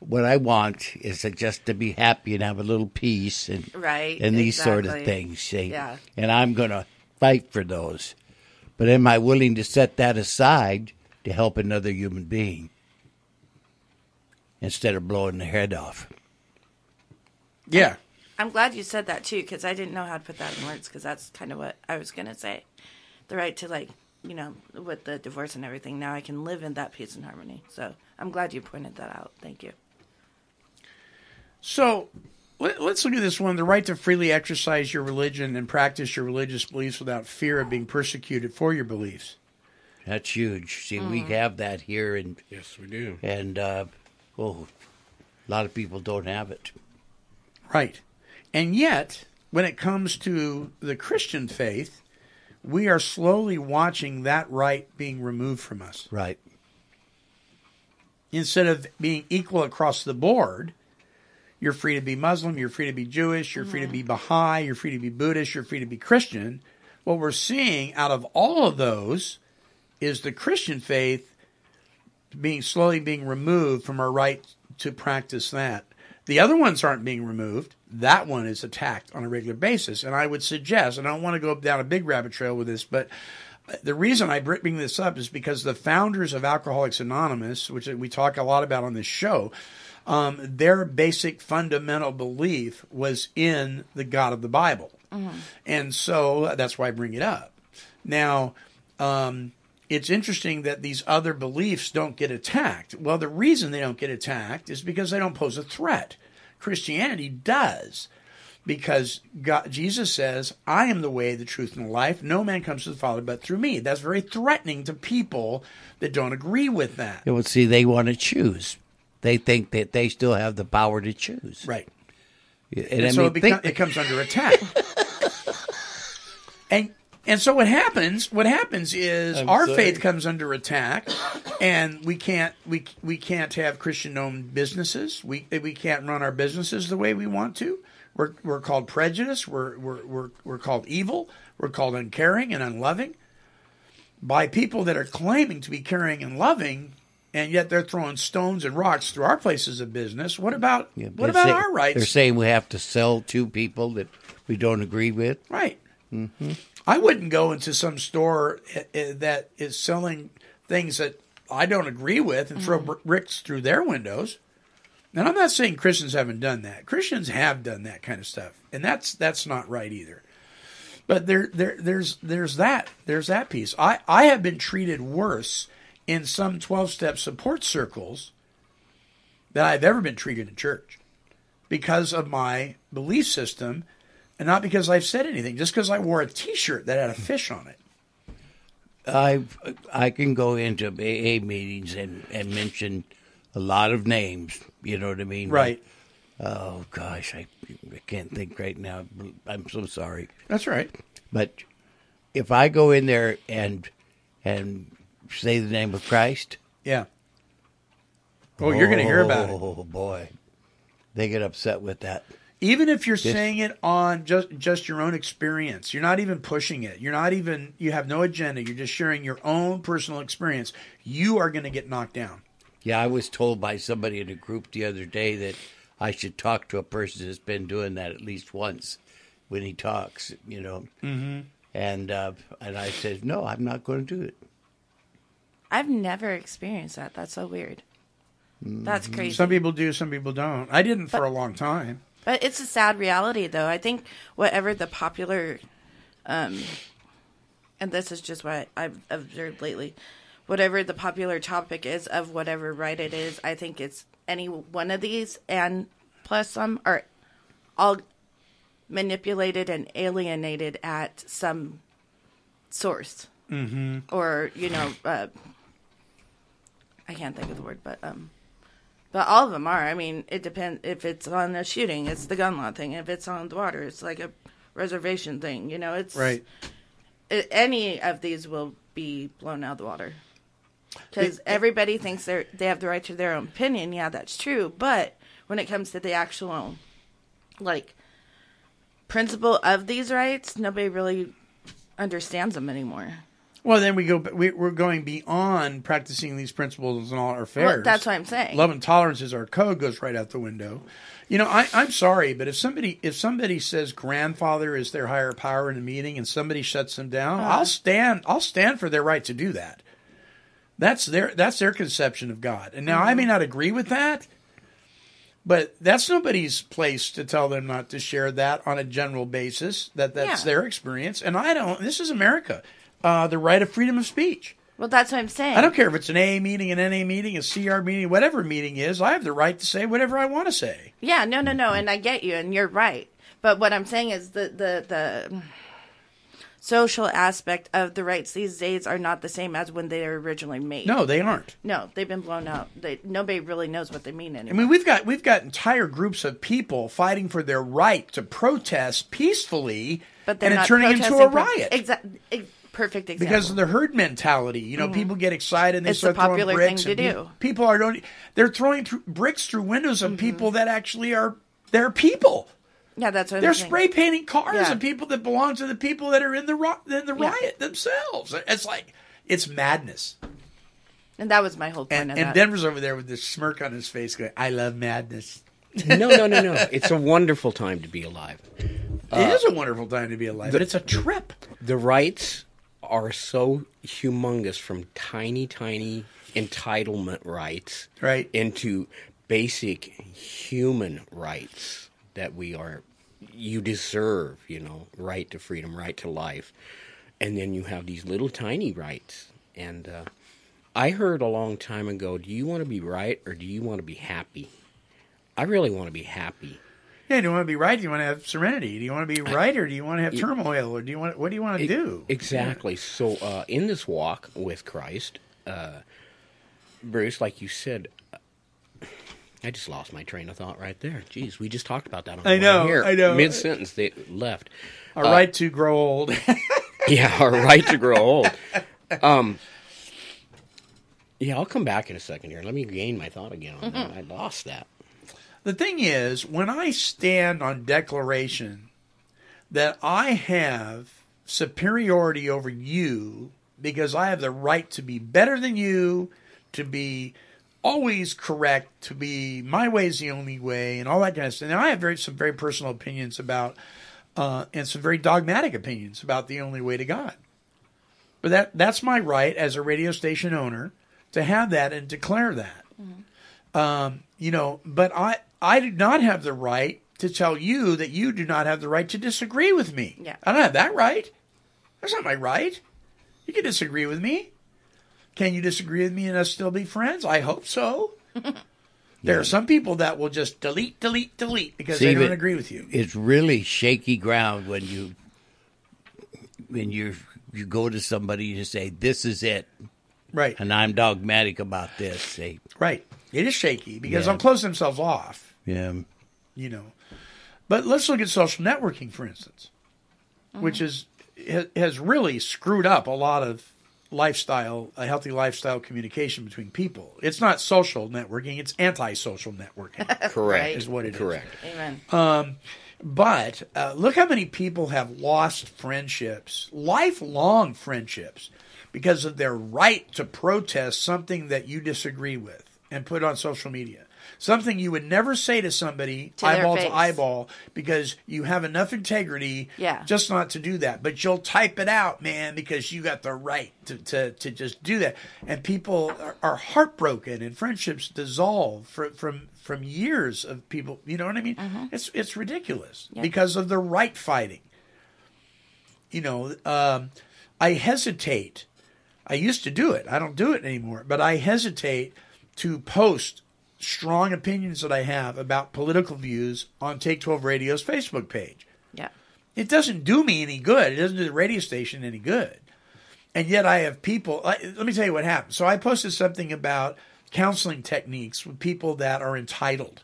[SPEAKER 5] What I want is just to be happy and have a little peace and
[SPEAKER 3] Right,
[SPEAKER 5] and these sort of things. See?
[SPEAKER 3] Yeah.
[SPEAKER 5] And I'm going to fight for those. But am I willing to set that aside to help another human being instead of blowing the head off?
[SPEAKER 1] Yeah.
[SPEAKER 3] I'm glad you said that too, because I didn't know how to put that in words. Because that's kind of what I was gonna say. The right to like, you know, with the divorce and everything. Now I can live in that peace and harmony. So I'm glad you pointed that out. Thank you.
[SPEAKER 1] So let, us look at this one the right to freely exercise your religion and practice your religious beliefs without fear of being persecuted for your beliefs.
[SPEAKER 5] That's huge. See, we
[SPEAKER 1] Mhm.
[SPEAKER 5] have that here, and
[SPEAKER 4] yes, we do.
[SPEAKER 5] And uh, oh, a lot of people don't have it.
[SPEAKER 1] Right. And yet, when it comes to the Christian faith, we are slowly watching that right being removed from us.
[SPEAKER 5] Right.
[SPEAKER 1] Instead of being equal across the board, you're free to be Muslim, you're free to be Jewish, you're free to be Baha'i, you're free to be Buddhist, you're free to be Christian. What we're seeing out of all of those is the Christian faith being slowly being removed from our right to practice that. The other ones aren't being removed. That one is attacked on a regular basis. And I would suggest, and I don't want to go down a big rabbit trail with this, but the reason I bring this up is because the founders of Alcoholics Anonymous, which we talk a lot about on this show, um, their basic fundamental belief was in the God of the Bible. And so that's why I bring it up. Now, um, it's interesting that these other beliefs don't get attacked. Well, the reason they don't get attacked is because they don't pose a threat. Christianity does. Because God, Jesus says, I am the way, the truth, and the life. No man comes to the Father but through me. That's very threatening to people that don't agree with that.
[SPEAKER 5] Well, see, they want to choose. They think that they still have the power to choose.
[SPEAKER 1] Right.
[SPEAKER 5] And,
[SPEAKER 1] And so
[SPEAKER 5] mean,
[SPEAKER 1] it,
[SPEAKER 5] think-
[SPEAKER 1] it comes under attack. and and so what happens? What happens is
[SPEAKER 5] I'm
[SPEAKER 1] our
[SPEAKER 5] sorry.
[SPEAKER 1] faith comes under attack, and we can't we we can't have Christian-owned businesses. We we can't run our businesses the way we want to. We're we're called prejudice. We're we're we're we're called evil. We're called uncaring and unloving by people that are claiming to be caring and loving. And yet they're throwing stones and rocks through our places of business. What about what about
[SPEAKER 5] say-
[SPEAKER 1] our rights?
[SPEAKER 5] They're saying we have to sell to people that we don't agree with.
[SPEAKER 1] Right.
[SPEAKER 5] Mm-hmm.
[SPEAKER 1] I wouldn't go into some store uh, uh, that is selling things that I don't agree with and throw br- bricks through their windows. And I'm not saying Christians haven't done that. Christians have done that kind of stuff, and that's that's not right either. But there, there there's there's that there's that piece. I I have been treated worse in some 12 step support circles than I've ever been treated in church because of my belief system and not because I've said anything, just because I wore a T-shirt that had a fish on it.
[SPEAKER 5] I I can go into AA meetings and, and mention a lot of names. You know what I mean?
[SPEAKER 1] Right.
[SPEAKER 5] Oh gosh, I, I can't think right now. I'm so sorry.
[SPEAKER 1] That's right.
[SPEAKER 5] But if I go in there and and say the name of Christ,
[SPEAKER 1] Yeah. Oh, you're going to hear about it.
[SPEAKER 5] Oh boy, they get upset with that.
[SPEAKER 1] Even if you're
[SPEAKER 5] This-
[SPEAKER 1] saying it on just just your own experience, you're not even pushing it. You're not even you have no agenda. You're just sharing your own personal experience. You are going to get knocked down.
[SPEAKER 5] Yeah, I was told by somebody in a group the other day that I should talk to a person that's been doing that at least once when he talks, you know.
[SPEAKER 1] Mhm.
[SPEAKER 5] And uh, and I said, no, I'm not going to do it.
[SPEAKER 3] I've never experienced that. That's so weird. That's crazy.
[SPEAKER 1] Some people do, some people don't. I didn't for a long time.
[SPEAKER 3] But it's a sad reality, though. I think whatever the popular, um, and this is just what I've observed lately, whatever the popular topic is of whatever right it is, I think it's any one of these and plus some are all manipulated and alienated at some source
[SPEAKER 1] Mm-hmm.
[SPEAKER 3] or you know uh, i can't think of the word but um but all of them are. I mean it depends if it's on a shooting it's the gun law thing. If it's on the water it's like a reservation thing you know it's
[SPEAKER 1] Right.
[SPEAKER 3] it, any of these will be blown out of the water. Because everybody thinks they're they have the right to their own opinion. Yeah that's true. But when it comes to the actual like principle of these rights nobody really understands them anymore
[SPEAKER 1] Well, then we go. We, we're going beyond practicing these principles in all our affairs.
[SPEAKER 3] Well, that's what I'm saying.
[SPEAKER 1] Love and tolerance is our code goes right out the window. You know, I, I'm sorry, but if somebody if somebody says grandfather is their higher power in a meeting and somebody shuts them down,
[SPEAKER 3] Uh-huh.
[SPEAKER 1] I'll stand. I'll stand for their right to do that. That's their that's their conception of God. And now I
[SPEAKER 3] Mm-hmm.
[SPEAKER 1] may not agree with that, but that's nobody's place to tell them not to share that on a general basis. That that's
[SPEAKER 3] Yeah.
[SPEAKER 1] their experience, and I don't. This is America. Uh, the right of freedom of speech.
[SPEAKER 3] well that's what i'm saying
[SPEAKER 1] I don't care if it's an AA meeting, an NA meeting, a CR meeting, whatever meeting is. I have the right to say whatever I want to say.
[SPEAKER 3] Yeah, no, no, no, and I get you, and you're right. But what I'm saying is the the the social aspect of the rights these days are not the same as when they were originally made.
[SPEAKER 1] No, they aren't.
[SPEAKER 3] No, they've been blown out. They nobody really knows what they mean anymore.
[SPEAKER 1] I mean, we've got we've got entire groups of people fighting for their right to protest peacefully,
[SPEAKER 3] but they're
[SPEAKER 1] and
[SPEAKER 3] not
[SPEAKER 1] it's turning into a riot
[SPEAKER 3] Exa- perfect example.
[SPEAKER 1] because of the herd mentality. You know,
[SPEAKER 3] Mhm.
[SPEAKER 1] people get excited and they
[SPEAKER 3] It's
[SPEAKER 1] start throwing
[SPEAKER 3] popular
[SPEAKER 1] bricks.
[SPEAKER 3] thing to
[SPEAKER 1] and
[SPEAKER 3] do.
[SPEAKER 1] People are don't they're throwing through, bricks through windows
[SPEAKER 3] Mm-hmm.
[SPEAKER 1] of people that actually are they're people.
[SPEAKER 3] yeah, that's what
[SPEAKER 1] They're
[SPEAKER 3] I'm saying.
[SPEAKER 1] spray painting cars
[SPEAKER 3] Yeah.
[SPEAKER 1] of people that belong to the people that are in the ro- in the
[SPEAKER 3] Yeah.
[SPEAKER 1] riot themselves. It's like it's madness.
[SPEAKER 3] and that was my whole point
[SPEAKER 1] And,
[SPEAKER 3] of
[SPEAKER 1] and
[SPEAKER 3] that.
[SPEAKER 1] Denver's over there with this smirk on his face, going, "I love madness."
[SPEAKER 4] no, no, no, no. It's a wonderful time to be alive.
[SPEAKER 1] It is a wonderful time to be alive, but it's a trip.
[SPEAKER 4] The rights are so humongous from tiny, tiny entitlement rights
[SPEAKER 1] right
[SPEAKER 4] into basic human rights that we are you deserve, you know, right to freedom, right to life. And then you have these little tiny rights and uh, I heard a long time ago, "Do you want to be right or do you want to be happy?" I really want to be happy.
[SPEAKER 1] Yeah, do you want to be right? Do you want to have serenity? Do you want to be right, or do you want to have turmoil, or do you want? What do you want to do?
[SPEAKER 4] Exactly. So, uh, in this walk with Christ, uh, Bruce, like you said, uh, I just lost my train of thought right there. Jeez, we just talked about that. On the
[SPEAKER 1] I
[SPEAKER 4] way
[SPEAKER 1] know,
[SPEAKER 4] Here.
[SPEAKER 1] I know.
[SPEAKER 4] Mid sentence, they left.
[SPEAKER 1] Our
[SPEAKER 4] Uh,
[SPEAKER 1] right to grow old.
[SPEAKER 4] yeah, our right to grow old. Um, yeah, I'll come back in a second here. Let me gain my thought again on that. I lost that.
[SPEAKER 1] The thing is, when I stand on declaration that I have superiority over you because I have the right to be better than you, to be always correct, to be my way is the only way, and all that kind of stuff. Now, I have very some very personal opinions about, uh, and some very dogmatic opinions about the only way to God. But that that's my right as a radio station owner to have that and declare that. Um, you know, but I I do not have the right to tell you that you do not have the right to disagree with me.
[SPEAKER 3] Yeah.
[SPEAKER 1] I don't have that right. That's not my right. You can disagree with me. Can you disagree with me and us still be friends? I hope so. There are some people that will just delete, delete, delete because they
[SPEAKER 5] See,
[SPEAKER 1] don't agree with you.
[SPEAKER 5] It's really shaky ground when you when you you go to somebody and you say, "This is it,"
[SPEAKER 1] Right.
[SPEAKER 5] and I'm dogmatic about this. Say,
[SPEAKER 1] Right. It is shaky because
[SPEAKER 5] Yeah.
[SPEAKER 1] they'll close themselves off.
[SPEAKER 5] Yeah,
[SPEAKER 1] you know. But let's look at social networking, for instance, which is has really screwed up a lot of lifestyle, a healthy lifestyle communication between people. It's not social networking; it's anti-social networking.
[SPEAKER 4] Correct.
[SPEAKER 1] Is what it is.
[SPEAKER 4] Correct.
[SPEAKER 3] Amen.
[SPEAKER 1] But uh, look how many people have lost friendships, lifelong friendships, because of their right to protest something that you disagree with and put on social media. Something you would never say to somebody
[SPEAKER 3] To
[SPEAKER 1] eyeball to eyeball because you have enough integrity
[SPEAKER 3] Yeah.
[SPEAKER 1] just not to do that. But you'll type it out, man, because you got the right to, to, to just do that. And people are, are heartbroken and friendships dissolve from, from, from years of people. You know what I mean? It's, it's ridiculous
[SPEAKER 3] Yeah.
[SPEAKER 1] because of the right fighting. You know, um, I hesitate. I used to do it. I don't do it anymore, but I hesitate to post strong opinions that I have about political views on Take 12 Radio's Facebook page.
[SPEAKER 3] Yeah.
[SPEAKER 1] It doesn't do me any good. It doesn't do the radio station any good. And yet I have people. Let me tell you what happened. So I posted something about counseling techniques with people that are entitled.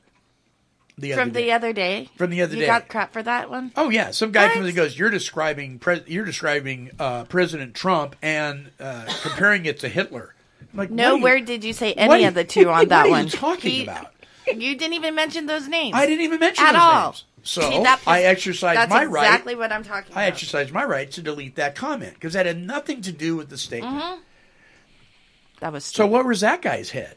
[SPEAKER 1] The
[SPEAKER 3] From the other day.
[SPEAKER 1] From the other
[SPEAKER 3] you
[SPEAKER 1] day.
[SPEAKER 3] got crap for that one?
[SPEAKER 1] Oh yeah, some guy
[SPEAKER 3] What?
[SPEAKER 1] comes and goes. You're describing pres- you're describing uh, President Trump and uh, comparing it to Hitler. I'm like, what you-
[SPEAKER 3] Nowhere did you say any
[SPEAKER 1] are
[SPEAKER 3] of the two on that
[SPEAKER 1] what are
[SPEAKER 3] one.
[SPEAKER 1] you talking
[SPEAKER 3] He-
[SPEAKER 1] about?
[SPEAKER 3] You didn't even mention those names.
[SPEAKER 1] I didn't even mention
[SPEAKER 3] At
[SPEAKER 1] those
[SPEAKER 3] all.
[SPEAKER 1] names. So
[SPEAKER 3] See, that
[SPEAKER 1] I
[SPEAKER 3] pers-
[SPEAKER 1] exercised
[SPEAKER 3] that's
[SPEAKER 1] my right.
[SPEAKER 3] exactly what I'm talking about.
[SPEAKER 1] I
[SPEAKER 3] about.
[SPEAKER 1] exercised my right to delete that comment because that had nothing to do with the statement.
[SPEAKER 3] Mm-hmm. That was
[SPEAKER 1] So what was that guy's head?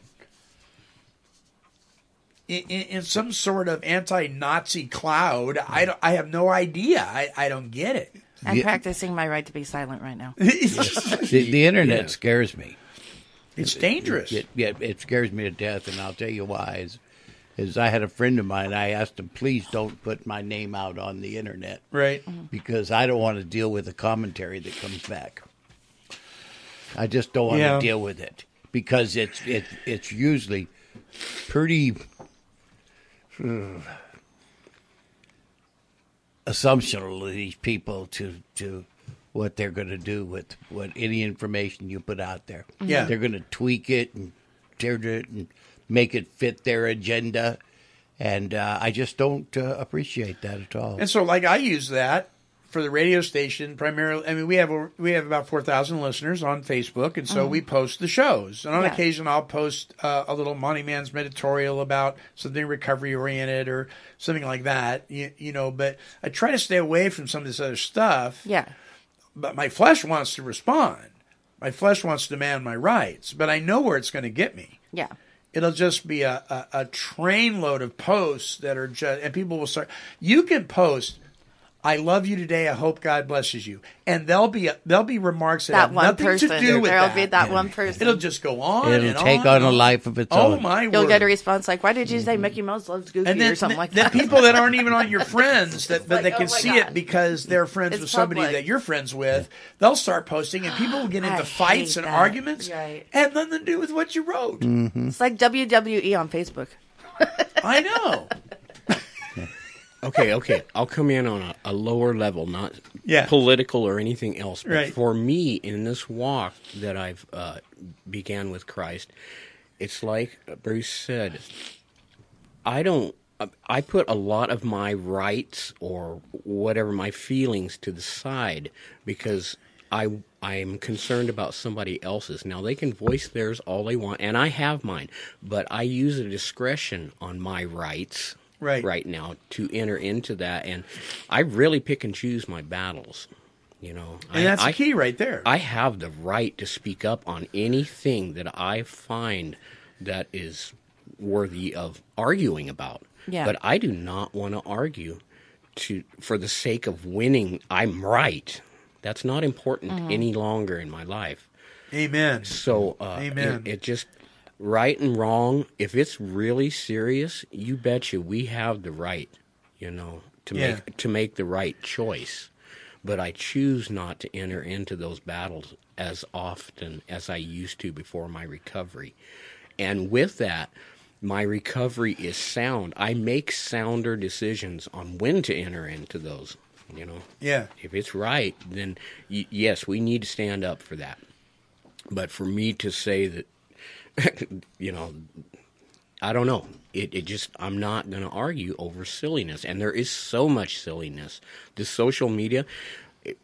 [SPEAKER 1] In, in, in some sort of anti-Nazi cloud, I, don't, I have no idea. I, I don't get it.
[SPEAKER 3] I'm
[SPEAKER 5] Yeah.
[SPEAKER 3] practicing my right to be silent right now.
[SPEAKER 5] the, the internet
[SPEAKER 4] Yeah.
[SPEAKER 5] scares me.
[SPEAKER 1] It's dangerous.
[SPEAKER 5] It, yeah, it scares me to death, and I'll tell you why. Is, is I had a friend of mine. I asked him, please don't put my name out on the internet
[SPEAKER 1] Right.
[SPEAKER 5] because I don't want to deal with the commentary that comes back. I just don't want
[SPEAKER 1] Yeah.
[SPEAKER 5] to deal with it because it's it, it's usually pretty uh, assumptional of these people to to what they're going to do with what any information you put out there.
[SPEAKER 1] Yeah.
[SPEAKER 5] they're going to tweak it and tear it and make it fit their agenda, and uh, I just don't uh, appreciate that at all.
[SPEAKER 1] And so, like, I use that for the radio station primarily. I mean, we have over- we have about four thousand listeners on Facebook, and so we post the shows. And on
[SPEAKER 3] Yeah.
[SPEAKER 1] occasion, I'll post uh, a little Monty Man's editorial about something recovery oriented or something like that. You, you know, but I try to stay away from some of this other stuff.
[SPEAKER 3] Yeah.
[SPEAKER 1] But my flesh wants to respond. My flesh wants to demand my rights, but I know where it's going to get me
[SPEAKER 3] Yeah.
[SPEAKER 1] it'll just be a, a, a train load of posts that are just and people will start you can post I love you today. I hope God blesses you. And there'll be there'll be remarks that,
[SPEAKER 3] That
[SPEAKER 1] have
[SPEAKER 3] one
[SPEAKER 1] nothing
[SPEAKER 3] person.
[SPEAKER 1] to do with
[SPEAKER 3] There'll
[SPEAKER 1] that.
[SPEAKER 3] be that one person.
[SPEAKER 1] It'll just go on.
[SPEAKER 5] It'll
[SPEAKER 1] and
[SPEAKER 5] take
[SPEAKER 1] on
[SPEAKER 5] on a life of its
[SPEAKER 1] Oh
[SPEAKER 5] own.
[SPEAKER 1] Oh my
[SPEAKER 3] You'll
[SPEAKER 1] word!
[SPEAKER 3] get a response like, "Why did you say Mickey Mouse loves Goofy
[SPEAKER 1] and then,
[SPEAKER 3] or something like
[SPEAKER 1] then
[SPEAKER 3] that?"
[SPEAKER 1] people that aren't even on your friends that but
[SPEAKER 3] like,
[SPEAKER 1] they
[SPEAKER 3] oh
[SPEAKER 1] can
[SPEAKER 3] my
[SPEAKER 1] see
[SPEAKER 3] God.
[SPEAKER 1] it because they're friends
[SPEAKER 3] It's
[SPEAKER 1] with somebody that you're friends with, they'll start posting and people will get into fights and
[SPEAKER 3] that.
[SPEAKER 1] arguments
[SPEAKER 3] Right.
[SPEAKER 1] and nothing to do with what you wrote.
[SPEAKER 5] Mm-hmm.
[SPEAKER 3] It's like WWE on Facebook.
[SPEAKER 1] I know.
[SPEAKER 4] okay, okay. I'll come in on a, a lower level, not
[SPEAKER 1] Yeah.
[SPEAKER 4] political or anything else. But
[SPEAKER 1] Right.
[SPEAKER 4] for me, in this walk that I've uh, began with Christ, it's like Bruce said. I don't. I put a lot of my rights or whatever my feelings to the side because I I am concerned about somebody else's. Now they can voice theirs all they want, and I have mine, but I use a discretion on my rights
[SPEAKER 1] Right.
[SPEAKER 4] right now to enter into that, and I really pick and choose my battles. You know,
[SPEAKER 1] And
[SPEAKER 4] I,
[SPEAKER 1] that's
[SPEAKER 4] I,
[SPEAKER 1] the key right there.
[SPEAKER 4] I have the right to speak up on anything that I find that is worthy of arguing about.
[SPEAKER 3] Yeah.
[SPEAKER 4] But I do not want to argue to for the sake of winning. I'm right. That's not important
[SPEAKER 3] Mm-hmm.
[SPEAKER 4] any longer in my life.
[SPEAKER 1] Amen.
[SPEAKER 4] So uh,
[SPEAKER 1] Amen.
[SPEAKER 4] It, it just right and wrong. If it's really serious, you betcha we have the right. You know to
[SPEAKER 1] Yeah.
[SPEAKER 4] make to make the right choice. But I choose not to enter into those battles as often as I used to before my recovery. And with that, my recovery is sound. I make sounder decisions on when to enter into those. You know,
[SPEAKER 1] Yeah.
[SPEAKER 4] if it's right, then y- yes, we need to stand up for that. But for me to say that, you know, I don't know. It, it just, I'm not going to argue over silliness. And there is so much silliness. The social media,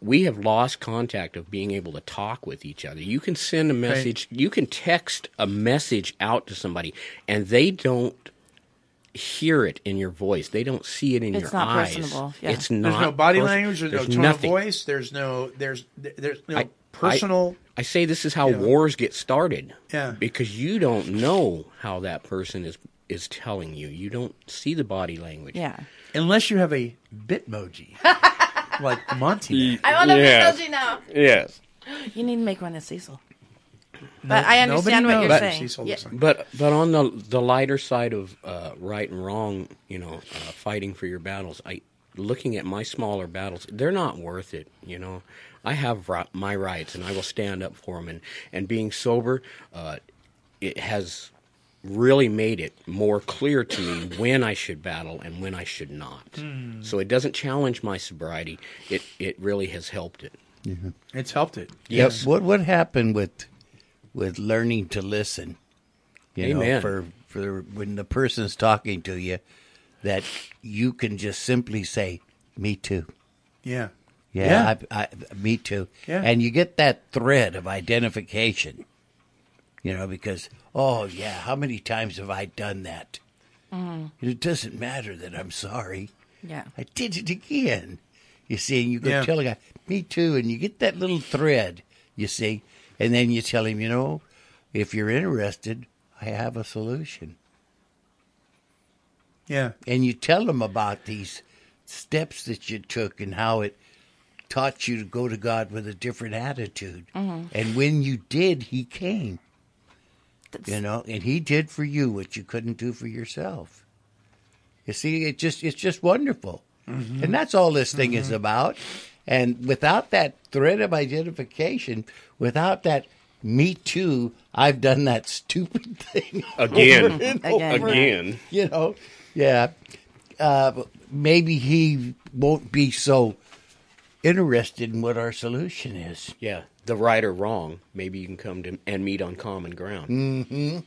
[SPEAKER 4] we have lost contact of being able to talk with each other. You can send a message, you can text a message out to somebody, and they don't hear it in your voice. They don't see it in
[SPEAKER 3] It's
[SPEAKER 4] your
[SPEAKER 3] not
[SPEAKER 4] eyes.
[SPEAKER 3] personable, yeah.
[SPEAKER 4] It's not.
[SPEAKER 1] There's no body
[SPEAKER 4] pers-
[SPEAKER 1] language. There's,
[SPEAKER 4] there's
[SPEAKER 1] no tone
[SPEAKER 4] nothing.
[SPEAKER 1] of voice. There's no. There's. There's no
[SPEAKER 4] I-
[SPEAKER 1] personal.
[SPEAKER 4] I say this is how
[SPEAKER 1] you know.
[SPEAKER 4] wars get started.
[SPEAKER 1] Yeah.
[SPEAKER 4] Because you don't know how that person is is telling you. You don't see the body language.
[SPEAKER 3] Yeah.
[SPEAKER 1] unless you have a bitmoji, like Monty.
[SPEAKER 3] I want to
[SPEAKER 4] Yes.
[SPEAKER 3] be you now.
[SPEAKER 4] Yes.
[SPEAKER 3] You need to make one of Cecil. But I understand what
[SPEAKER 1] knows
[SPEAKER 3] you're
[SPEAKER 1] what
[SPEAKER 3] saying.
[SPEAKER 1] Cecil
[SPEAKER 3] Yeah.
[SPEAKER 4] But but on the the lighter side of uh, right and wrong, you know, uh, fighting for your battles, I looking at my smaller battles, they're not worth it. You know, I have my rights, and I will stand up for them. And and being sober, uh, it has really made it more clear to me when I should battle and when I should not. So it doesn't challenge my sobriety. It it really has helped it. Yeah.
[SPEAKER 1] It's helped it.
[SPEAKER 4] Yes.
[SPEAKER 5] What what happened with with learning to listen? You know, for for when the person's talking to you, that you can just simply say, "Me too."
[SPEAKER 1] Yeah.
[SPEAKER 5] Yeah, I, I, me too.
[SPEAKER 1] Yeah.
[SPEAKER 5] And you get that thread of identification. You know, because oh yeah, how many times have I done that? Mm-hmm. It doesn't matter that I'm sorry.
[SPEAKER 3] Yeah.
[SPEAKER 5] I did it again. You see, and you go
[SPEAKER 1] Yeah.
[SPEAKER 5] tell a guy, me too, and you get that little thread, you see, and then you tell him, you know, if you're interested, I have a solution.
[SPEAKER 1] Yeah.
[SPEAKER 5] And you tell him about these steps that you took and how it taught you to go to God with a different attitude. Mm-hmm. And when you did, He came. You know, and He did for you what you couldn't do for yourself. You see, it just it's just wonderful, mm-hmm. and that's all this thing is mm-hmm. about. And without that thread of identification, without that "me too," I've done that stupid thing
[SPEAKER 4] Again.
[SPEAKER 3] Again,
[SPEAKER 5] over
[SPEAKER 4] Again.
[SPEAKER 5] you know, yeah. Uh, maybe he won't be so interested in what our solution is.
[SPEAKER 4] Yeah, the right or wrong. Maybe you can come to and meet on common ground. Mm-hmm.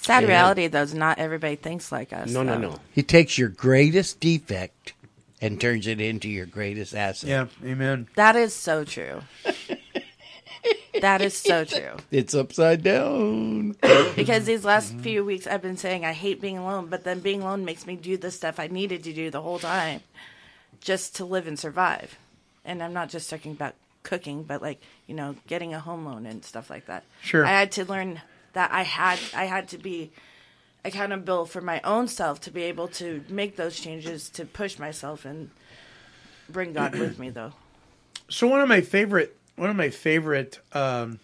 [SPEAKER 3] Sad
[SPEAKER 5] Yeah.
[SPEAKER 3] reality, though, is not everybody thinks like us.
[SPEAKER 4] No, no,
[SPEAKER 3] though.
[SPEAKER 4] no.
[SPEAKER 5] He takes your greatest defect and turns it into your greatest asset.
[SPEAKER 1] Yeah. Amen.
[SPEAKER 3] That is so true. that is so true.
[SPEAKER 5] It's upside down.
[SPEAKER 3] Because these last few weeks I've been saying I hate being alone, but then being alone makes me do the stuff I needed to do the whole time just to live and survive. And I'm not just talking about cooking, but like, you know, getting a home loan and stuff like that.
[SPEAKER 1] Sure.
[SPEAKER 3] I had to learn that I had I had to be accountable for my own self to be able to make those changes to push myself and bring God with me though.
[SPEAKER 1] So one of my favorite, one of my favorite, um,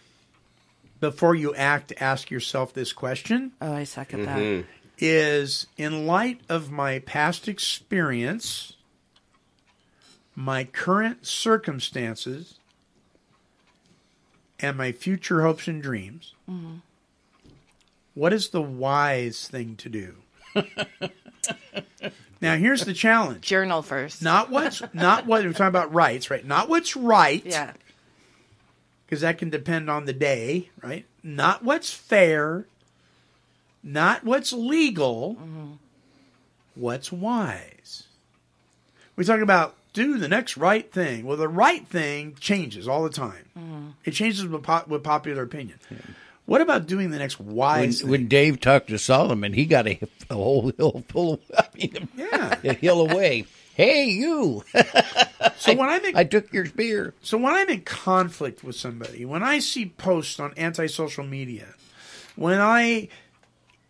[SPEAKER 1] before you act, ask yourself this question
[SPEAKER 3] Oh, I second that.
[SPEAKER 1] is in light of my past experience, my current circumstances, and my future hopes and dreams, mm-hmm. what is the wise thing to do? now here's the challenge.
[SPEAKER 3] Journal first.
[SPEAKER 1] Not what's not what we're talking about rights, right? Not what's right
[SPEAKER 3] Yeah.
[SPEAKER 1] because that can depend on the day, right? Not what's fair, not what's legal, mm-hmm. what's wise. We talk about do the next right thing. Well, the right thing changes all the time. It changes with, pop, with popular opinion. What about doing the next
[SPEAKER 5] When,
[SPEAKER 1] wise thing?
[SPEAKER 5] when Dave talked to Solomon, he got a, a whole hill full of, I mean,
[SPEAKER 1] yeah.
[SPEAKER 5] a hill away. Hey, you!
[SPEAKER 1] So when I'm in,
[SPEAKER 5] I took your spear.
[SPEAKER 1] so when I'm in conflict with somebody, when I see posts on anti-social media, when I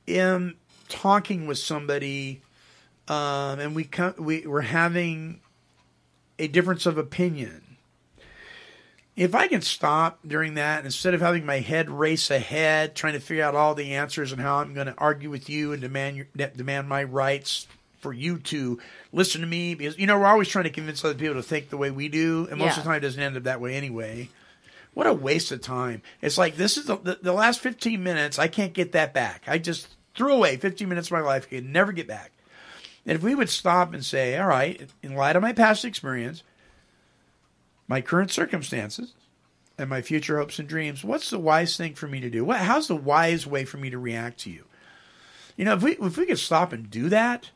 [SPEAKER 1] am talking with somebody, um, and we come, we we're having a difference of opinion. If I can stop during that, instead of having my head race ahead, trying to figure out all the answers and how I'm going to argue with you and demand your, demand my rights for you to listen to me, because you know we're always trying to convince other people to think the way we do, and most
[SPEAKER 3] Yeah.
[SPEAKER 1] of the time it doesn't end up that way anyway. What a waste of time! It's like this is the, the, the last 15 minutes. I can't get that back. I just threw away 15 minutes of my life. I can never get back. And if we would stop and say, all right, in light of my past experience, my current circumstances, and my future hopes and dreams, what's the wise thing for me to do? What, how's the wise way for me to react to you? You know, if we if we could stop and do that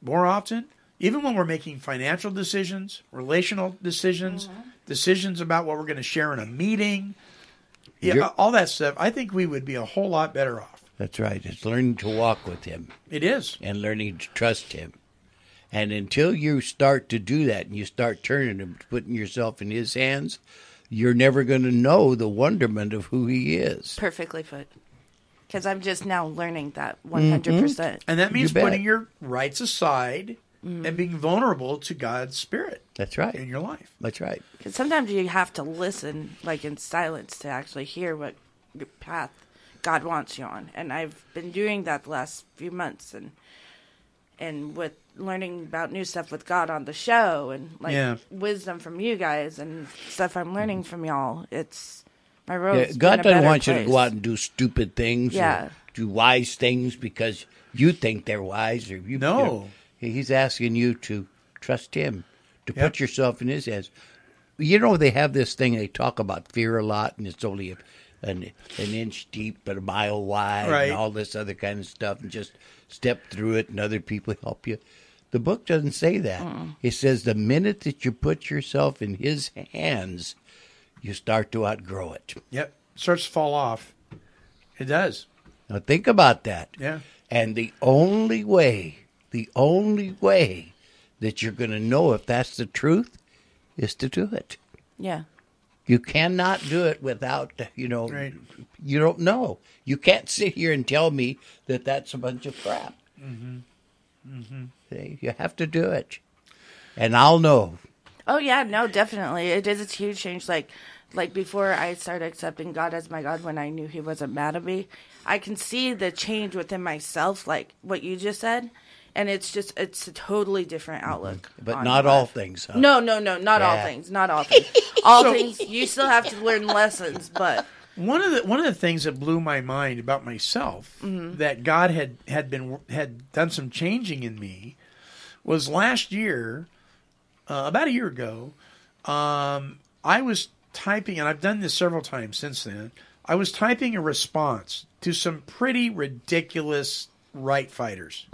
[SPEAKER 1] more often, even when we're making financial decisions, relational decisions, mm-hmm. decisions about what we're going to share in a meeting, yeah,
[SPEAKER 5] You're-
[SPEAKER 1] all that stuff, I think we would be a whole lot better off.
[SPEAKER 5] That's right. It's learning to walk with him
[SPEAKER 1] It is.
[SPEAKER 5] and learning to trust him. And until you start to do that and you start turning and putting yourself in his hands, you're never going to know the wonderment of who he is.
[SPEAKER 3] Perfectly put. Because I'm just now learning that mm-hmm. 100%. percent
[SPEAKER 1] And that means
[SPEAKER 5] bet.
[SPEAKER 1] putting your rights aside mm-hmm. and being vulnerable to God's Spirit
[SPEAKER 5] That's right.
[SPEAKER 1] in your life.
[SPEAKER 5] That's right.
[SPEAKER 3] Because sometimes you have to listen, like in silence, to actually hear what your path God wants you on. And I've been doing that the last few months, and and with learning about new stuff with God on the show, and like
[SPEAKER 1] Yeah.
[SPEAKER 3] wisdom from you guys, and stuff I'm learning mm-hmm. from y'all. It's my road.
[SPEAKER 5] Yeah, God doesn't want you to go out and do stupid things
[SPEAKER 3] Yeah.
[SPEAKER 5] or do wise things because you think they're wise or you
[SPEAKER 1] No.
[SPEAKER 5] you know, he's asking you to trust him, to
[SPEAKER 1] Yep.
[SPEAKER 5] put yourself in his hands. You know they have this thing they talk about fear a lot and it's only a, an an inch deep but a mile wide
[SPEAKER 1] Right.
[SPEAKER 5] and all this other kind of stuff and just step through it and other people help you. The book doesn't say that. Mm. It says the minute that you put yourself in his hands, you start to outgrow it.
[SPEAKER 1] Yep. Starts to fall off. It does.
[SPEAKER 5] Now think about that.
[SPEAKER 1] Yeah.
[SPEAKER 5] And the only way, the only way that you're going to know if that's the truth is to do it.
[SPEAKER 3] Yeah.
[SPEAKER 5] You cannot do it without, you know,
[SPEAKER 1] Right.
[SPEAKER 5] you don't know. You can't sit here and tell me that that's a bunch of crap. Mm-hmm. Mm-hmm. See, you have to do it. And I'll know.
[SPEAKER 3] Oh yeah, no, definitely. It is a huge change. Like, like before I started accepting God as my God, when I knew He wasn't mad at me, I can see the change within myself, like what you just said, and it's just it's a totally different outlook.
[SPEAKER 5] But not all
[SPEAKER 3] life.
[SPEAKER 5] things. Huh?
[SPEAKER 3] No, no, no, not all things. Not all things. All things. You still have to learn lessons, but
[SPEAKER 1] One of the one of the things that blew my mind about myself that God had had been had done some changing in me was last year, uh, about a year ago. Um, I was typing, and I've done this several times since then. I was typing a response to some pretty ridiculous right fighters,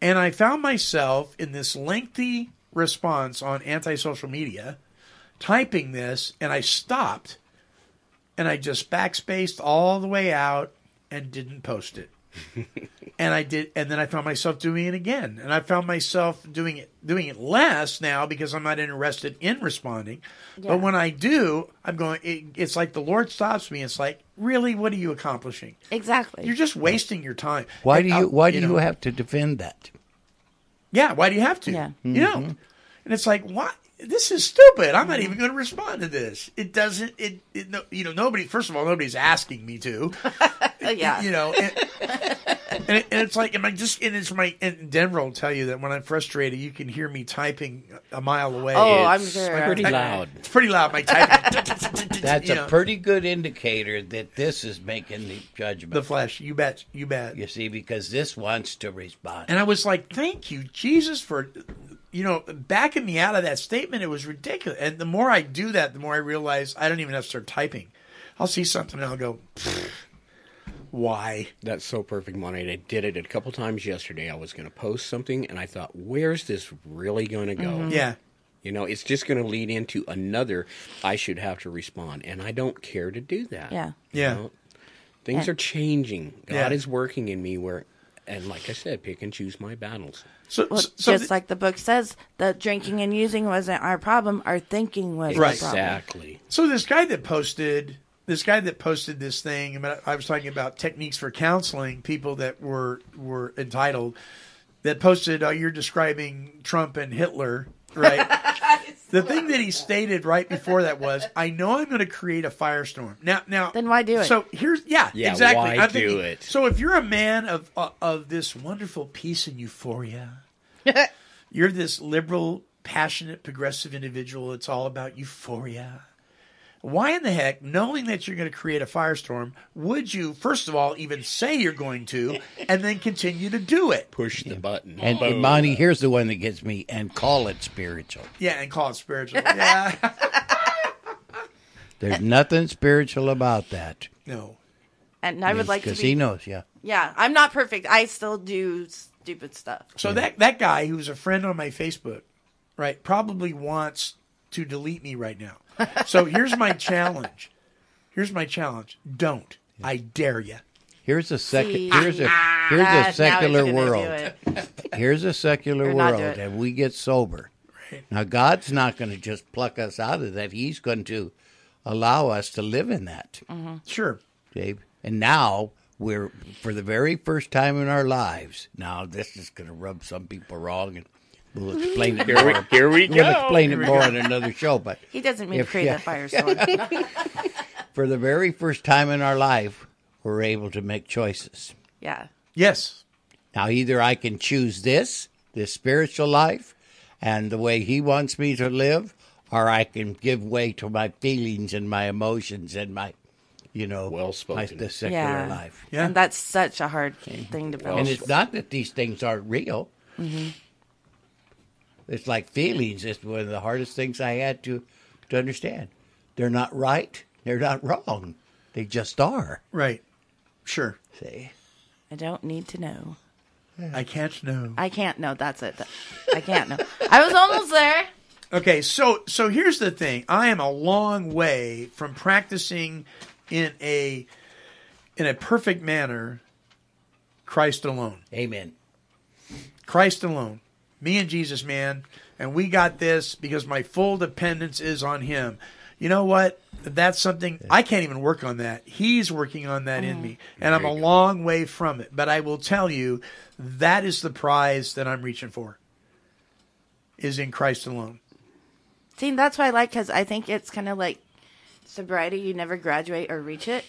[SPEAKER 1] and I found myself in this lengthy response on anti-social media, typing this, and I stopped and I just backspaced all the way out and didn't post it. and I did, and then I found myself doing it again, and I found myself doing it doing it less now because I'm not interested in responding.
[SPEAKER 3] Yeah.
[SPEAKER 1] But when I do, I'm going. It, it's like the Lord stops me. It's like, really, what are you accomplishing?
[SPEAKER 3] exactly.
[SPEAKER 1] You're just wasting your time.
[SPEAKER 5] Why
[SPEAKER 1] And
[SPEAKER 5] do
[SPEAKER 1] I'll-
[SPEAKER 5] you why do you, have to defend that?
[SPEAKER 1] Yeah, why do you have to?
[SPEAKER 3] Yeah.
[SPEAKER 1] You know, mm-hmm. and it's like, why? This is stupid. I'm not mm-hmm. even going to respond to this. It doesn't. It, it no, you know nobody. First of all, nobody's asking me to.
[SPEAKER 3] yeah.
[SPEAKER 1] You know, and, and, it, and it's like, am I just? And it's my. And Denver will tell you that when I'm frustrated, you can hear me typing a mile away.
[SPEAKER 3] Oh, I'm
[SPEAKER 4] It's
[SPEAKER 3] sure.
[SPEAKER 4] pretty loud.
[SPEAKER 1] It's pretty loud. My typing.
[SPEAKER 5] That's
[SPEAKER 1] you
[SPEAKER 5] a
[SPEAKER 1] know.
[SPEAKER 5] pretty good indicator that this is making the judgment.
[SPEAKER 1] the flesh. You bet. You bet.
[SPEAKER 5] you see, because this wants to respond.
[SPEAKER 1] And I was like, thank you, Jesus, for, you know, backing me out of that statement. It was ridiculous. And the more I do that, the more I realize I don't even have to start typing. I'll see something and I'll go, why?
[SPEAKER 4] That's so perfect, Monty. I did it a couple times yesterday. I was going to post something, and I thought, where's this really going to go? Mm-hmm.
[SPEAKER 1] Yeah.
[SPEAKER 4] You know, it's just going to lead into another. I should have to respond, and I don't care to do that.
[SPEAKER 3] Yeah.
[SPEAKER 4] You
[SPEAKER 1] Yeah.
[SPEAKER 4] know? Things are changing. God
[SPEAKER 1] Yeah.
[SPEAKER 4] is working in me where, and like I said, pick and choose my battles.
[SPEAKER 1] So,
[SPEAKER 3] Well,
[SPEAKER 1] so, so
[SPEAKER 3] just
[SPEAKER 1] th-
[SPEAKER 3] like the book says, the drinking and using wasn't our problem. Our thinking was
[SPEAKER 1] Right.
[SPEAKER 3] the problem.
[SPEAKER 4] Exactly.
[SPEAKER 1] so this guy that posted, this guy that posted this thing, I, mean, I was talking about techniques for counseling people that were were entitled, that posted, oh, you're describing Trump and Hitler, right? the thing that he stated right before that was, I know I'm going to create a firestorm. Now, now,
[SPEAKER 3] Then why do it?
[SPEAKER 1] So here's, yeah,
[SPEAKER 4] Yeah,
[SPEAKER 1] exactly.
[SPEAKER 4] why
[SPEAKER 1] I'm
[SPEAKER 4] do
[SPEAKER 1] thinking-
[SPEAKER 4] it?
[SPEAKER 1] So if you're a man of uh, of this wonderful peace and euphoria, you're this liberal, passionate, progressive individual. It's all about euphoria. Why in the heck, knowing that you're going to create a firestorm, would you, first of all, even say you're going to, and then continue to do it?
[SPEAKER 4] Push the button.
[SPEAKER 5] and
[SPEAKER 4] Boom.
[SPEAKER 5] Monty, here's the one that gets me, and call it spiritual.
[SPEAKER 1] Yeah, and call it spiritual. Yeah.
[SPEAKER 5] There's nothing spiritual about that.
[SPEAKER 1] no.
[SPEAKER 3] And I would like to
[SPEAKER 5] because
[SPEAKER 3] be.
[SPEAKER 5] he knows, yeah.
[SPEAKER 3] Yeah, I'm not perfect. I still do stupid stuff.
[SPEAKER 1] So that that guy who's a friend on my Facebook, right, probably wants to delete me right now. So here's my challenge. Here's my challenge. Don't. I dare you.
[SPEAKER 5] Here's a second.
[SPEAKER 3] See?
[SPEAKER 5] Here's a here's
[SPEAKER 3] Ah, now
[SPEAKER 5] a
[SPEAKER 3] he's
[SPEAKER 5] secular
[SPEAKER 3] gonna do
[SPEAKER 5] world.
[SPEAKER 3] it.
[SPEAKER 5] Here's a secular
[SPEAKER 3] Or not do
[SPEAKER 5] world,
[SPEAKER 3] it.
[SPEAKER 5] and we get sober. Now, God's not going to just pluck us out of that. He's going to allow us to live in that,
[SPEAKER 1] Sure.
[SPEAKER 5] Dave. And now we're, for the very first time in our lives, now this is going to rub some people wrong, and we'll explain it
[SPEAKER 4] Here we,
[SPEAKER 5] more.
[SPEAKER 4] here we
[SPEAKER 5] We'll
[SPEAKER 4] go.
[SPEAKER 5] explain it more in another show, but
[SPEAKER 3] He doesn't mean
[SPEAKER 5] If-
[SPEAKER 3] to create
[SPEAKER 5] yeah.
[SPEAKER 3] a firestorm.
[SPEAKER 5] for the very first time in our life, we're able to make choices.
[SPEAKER 3] yeah.
[SPEAKER 1] Yes.
[SPEAKER 5] Now, either I can choose this, this spiritual life, and the way He wants me to live, or I can give way to my feelings and my emotions and my, you know,
[SPEAKER 4] Well-spoken.
[SPEAKER 5] the secular
[SPEAKER 3] Yeah.
[SPEAKER 5] life.
[SPEAKER 1] Yeah.
[SPEAKER 3] And that's such a hard thing to
[SPEAKER 5] build.
[SPEAKER 3] And
[SPEAKER 5] it's not that these things aren't real.
[SPEAKER 3] Mm-hmm.
[SPEAKER 5] It's like feelings. It's one of the hardest things I had to to understand. They're not right. They're not wrong. They just are.
[SPEAKER 1] Right. Sure.
[SPEAKER 5] See.
[SPEAKER 3] I don't need to know.
[SPEAKER 1] I can't know.
[SPEAKER 3] I can't know. That's it. I can't know. I was almost there.
[SPEAKER 1] Okay, so so here's the thing. I am a long way from practicing in a in a perfect manner Christ alone.
[SPEAKER 5] Amen.
[SPEAKER 1] Christ alone. Me and Jesus, man. And we got this because my full dependence is on him. You know what? That's something I can't even work on that. He's working on that in me. And I'm a long way from it. But I will tell you that is the prize that I'm reaching for. Is in Christ alone.
[SPEAKER 3] See, that's why I like because I think it's kind of like sobriety. You never graduate or reach it.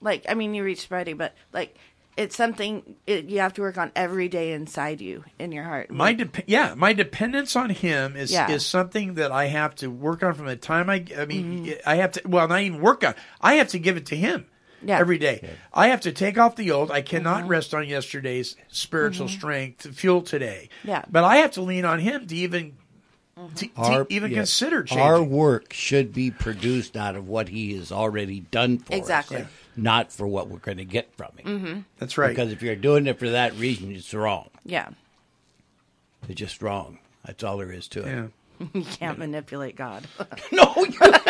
[SPEAKER 3] Like, I mean, you reach sobriety, but like, it's something it, you have to work on every day inside you, in your heart.
[SPEAKER 1] My dep- yeah, my dependence on him is
[SPEAKER 3] Yeah.
[SPEAKER 1] is something that I have to work on from the time I I mean mm-hmm. I have to well not even work on I have to give it to him
[SPEAKER 3] Yeah.
[SPEAKER 1] every day. I have to take off the old. I cannot mm-hmm. rest on yesterday's spiritual mm-hmm. strength to fuel today.
[SPEAKER 3] Yeah.
[SPEAKER 1] but I have to lean on him to even to, to
[SPEAKER 5] Our-
[SPEAKER 1] even
[SPEAKER 5] yeah.
[SPEAKER 1] consider changing.
[SPEAKER 5] Our work should be produced out of what He has already done for
[SPEAKER 3] Exactly.
[SPEAKER 5] us, not for what we're going to get from it.
[SPEAKER 3] Mm-hmm.
[SPEAKER 1] That's right.
[SPEAKER 5] Because if you're doing it for that reason, it's wrong.
[SPEAKER 3] yeah,
[SPEAKER 5] It's just wrong. That's all there is to it.
[SPEAKER 1] yeah.
[SPEAKER 3] you can't manipulate God.
[SPEAKER 5] No, you can't.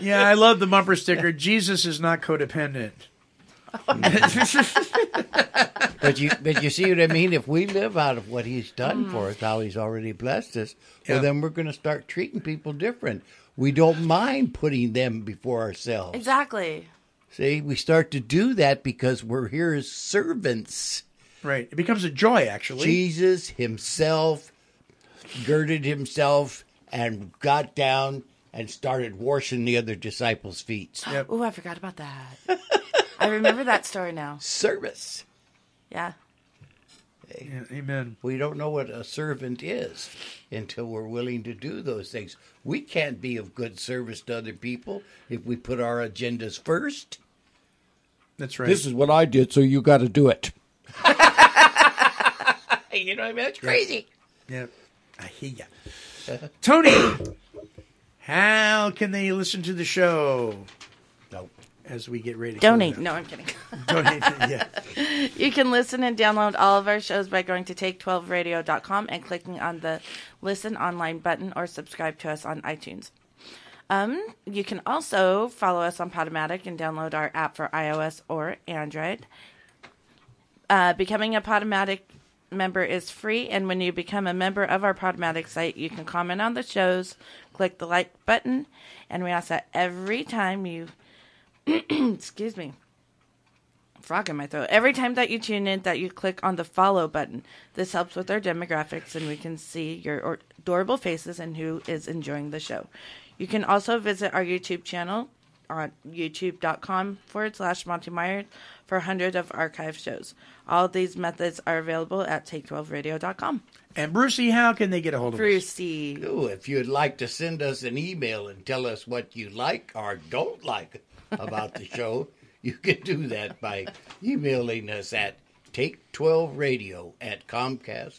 [SPEAKER 1] yeah, I love the bumper sticker. Jesus is not codependent.
[SPEAKER 5] but you but you see what I mean. If we live out of what He's done for us, how He's already blessed us,
[SPEAKER 1] Yeah.
[SPEAKER 5] well, then we're going to start treating people different. We don't mind putting them before ourselves.
[SPEAKER 3] exactly.
[SPEAKER 5] See, we start to do that because we're here as servants.
[SPEAKER 1] Right. It becomes a joy actually.
[SPEAKER 5] Jesus Himself girded himself and got down and started washing the other disciples' feet.
[SPEAKER 3] Oh, I forgot about that. I remember that story now.
[SPEAKER 5] Service.
[SPEAKER 3] Yeah.
[SPEAKER 1] Yeah, amen.
[SPEAKER 5] We don't know what a servant is until we're willing to do those things. We can't be of good service to other people if we put our agendas first.
[SPEAKER 1] That's right.
[SPEAKER 5] This is what I did, so you got to do it. you know what I mean? That's crazy.
[SPEAKER 1] Yeah, I hear ya. Uh-huh. Tony, how can they listen to the show? As we get ready to
[SPEAKER 3] Donate. No, I'm kidding.
[SPEAKER 1] Donate. Yeah.
[SPEAKER 3] You can listen and download all of our shows by going to take12radio.com and clicking on the listen online button or subscribe to us on iTunes. Um, you can also follow us on Podomatic and download our app for iOS or Android. Uh, becoming a Podomatic member is free, and when you become a member of our Podomatic site, you can comment on the shows, click the like button, and we ask that every time you, excuse me, frog in my throat. Every time that you tune in, that you click on the follow button. This helps with our demographics, and we can see your adorable faces and who is enjoying the show. You can also visit our YouTube channel on youtube.com forward slash Monty Meyer for a hundred of archive shows. All of these methods are available at take12radio.com.
[SPEAKER 1] And Brucey, how can they get a hold of us?
[SPEAKER 3] Brucey.
[SPEAKER 5] Ooh, if you'd like to send us an email and tell us what you like or don't like about the show, you can do that by emailing us at take12radio at comcast.net.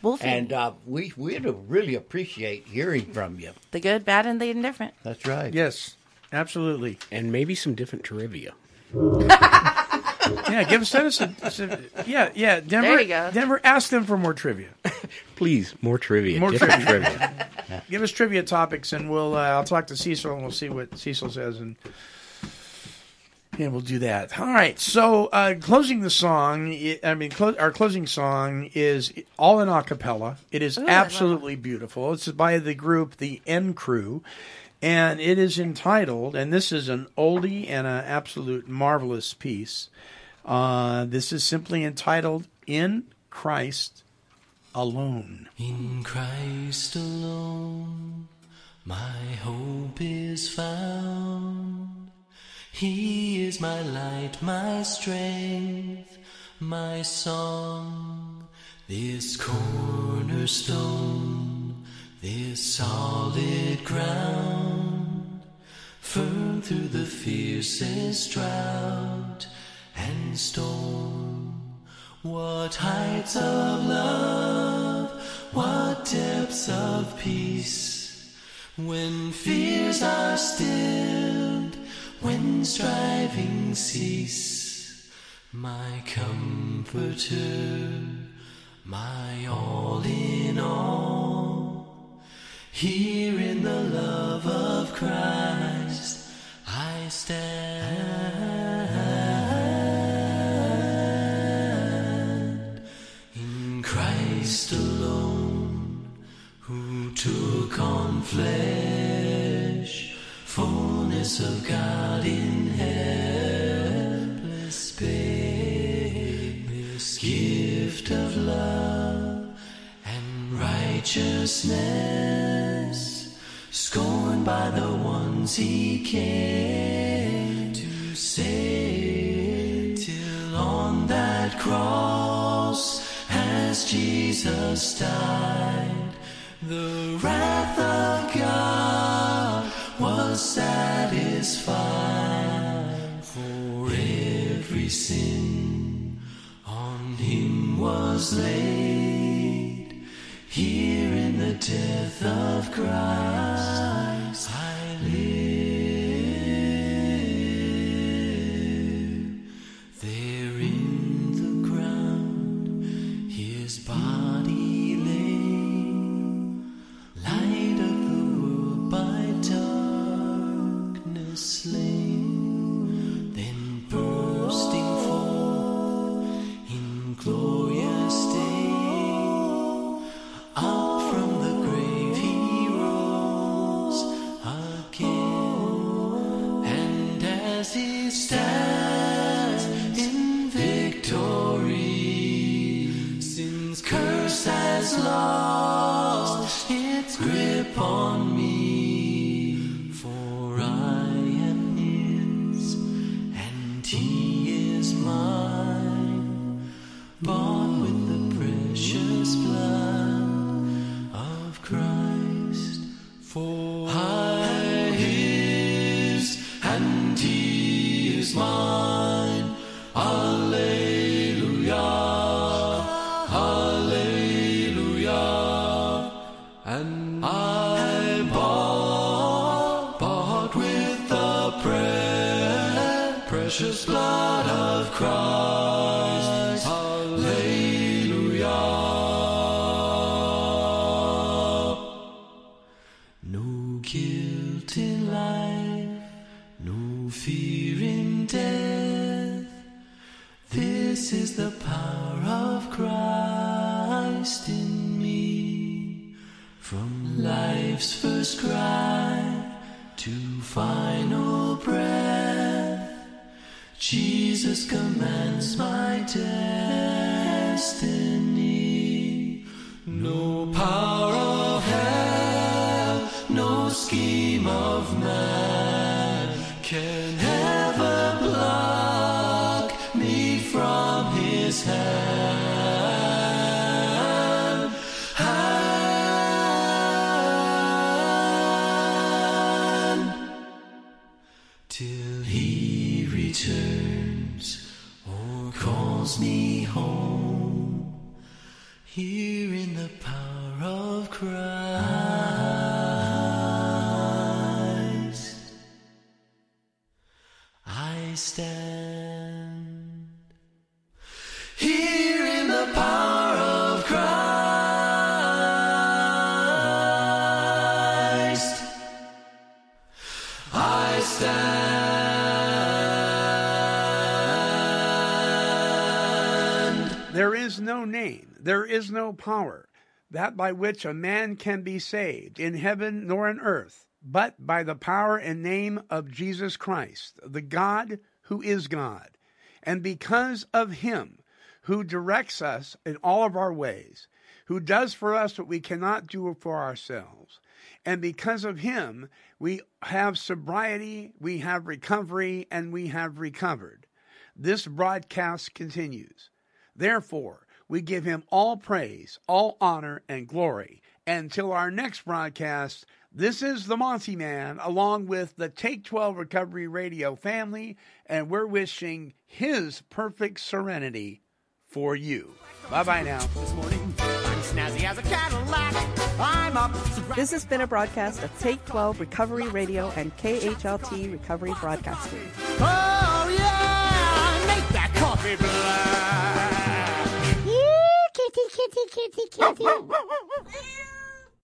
[SPEAKER 3] Wolfie.
[SPEAKER 5] And uh, we, we'd really appreciate hearing from you.
[SPEAKER 3] The good, bad, and the indifferent.
[SPEAKER 5] That's right.
[SPEAKER 1] Yes, absolutely.
[SPEAKER 4] And maybe some different trivia.
[SPEAKER 1] Yeah, give us send us a, a- yeah, yeah. Denver,
[SPEAKER 3] There you go.
[SPEAKER 1] Denver, ask them for more trivia.
[SPEAKER 4] Please, more trivia.
[SPEAKER 1] More
[SPEAKER 4] different
[SPEAKER 1] trivia.
[SPEAKER 4] trivia.
[SPEAKER 1] Give us trivia topics, and we'll. Uh, I'll talk to Cecil, and we'll see what Cecil says, and yeah, we'll do that. All right. So, uh, closing the song. i- I mean, clo- our closing song is all in a cappella. It is
[SPEAKER 3] Ooh,
[SPEAKER 1] absolutely beautiful. It's by the group The N Crew, and it is entitled. And this is an oldie and an absolute marvelous piece. Uh, this is simply entitled "In Christ Alone."
[SPEAKER 11] In Christ alone, my hope is found. He is my light, my strength, my song. This cornerstone, this solid ground, firm through the fiercest drought and storm. What heights of love, what depths of peace, when fears are stilled, when striving cease. My comforter, my all in all, here in the love of Christ I stand. In Christ alone, who took on flesh, fullness of God in righteousness, scorned by the ones he came to save, till on that cross, as Jesus died, the wrath of God was satisfied for every sin on him was laid. Here in the death of Christ of man can ever power,
[SPEAKER 1] that by which a man can be saved in heaven nor in earth, but by the power and name of Jesus Christ, the God who is God. And because of him who directs us in all of our ways, who does for us what we cannot do for ourselves, and because of him, we have sobriety, we have recovery, and we have recovered. This broadcast continues. Therefore, we give him all praise, all honor, and glory. Until our next broadcast, this is the Monty Man, along with the Take 12 Recovery Radio family, and we're wishing his perfect serenity for you. Bye bye now.
[SPEAKER 2] This has been a broadcast of Take 12 Recovery Radio and KHLT Recovery Broadcasting.
[SPEAKER 11] Oh yeah,
[SPEAKER 10] kitty, kitty, kitty.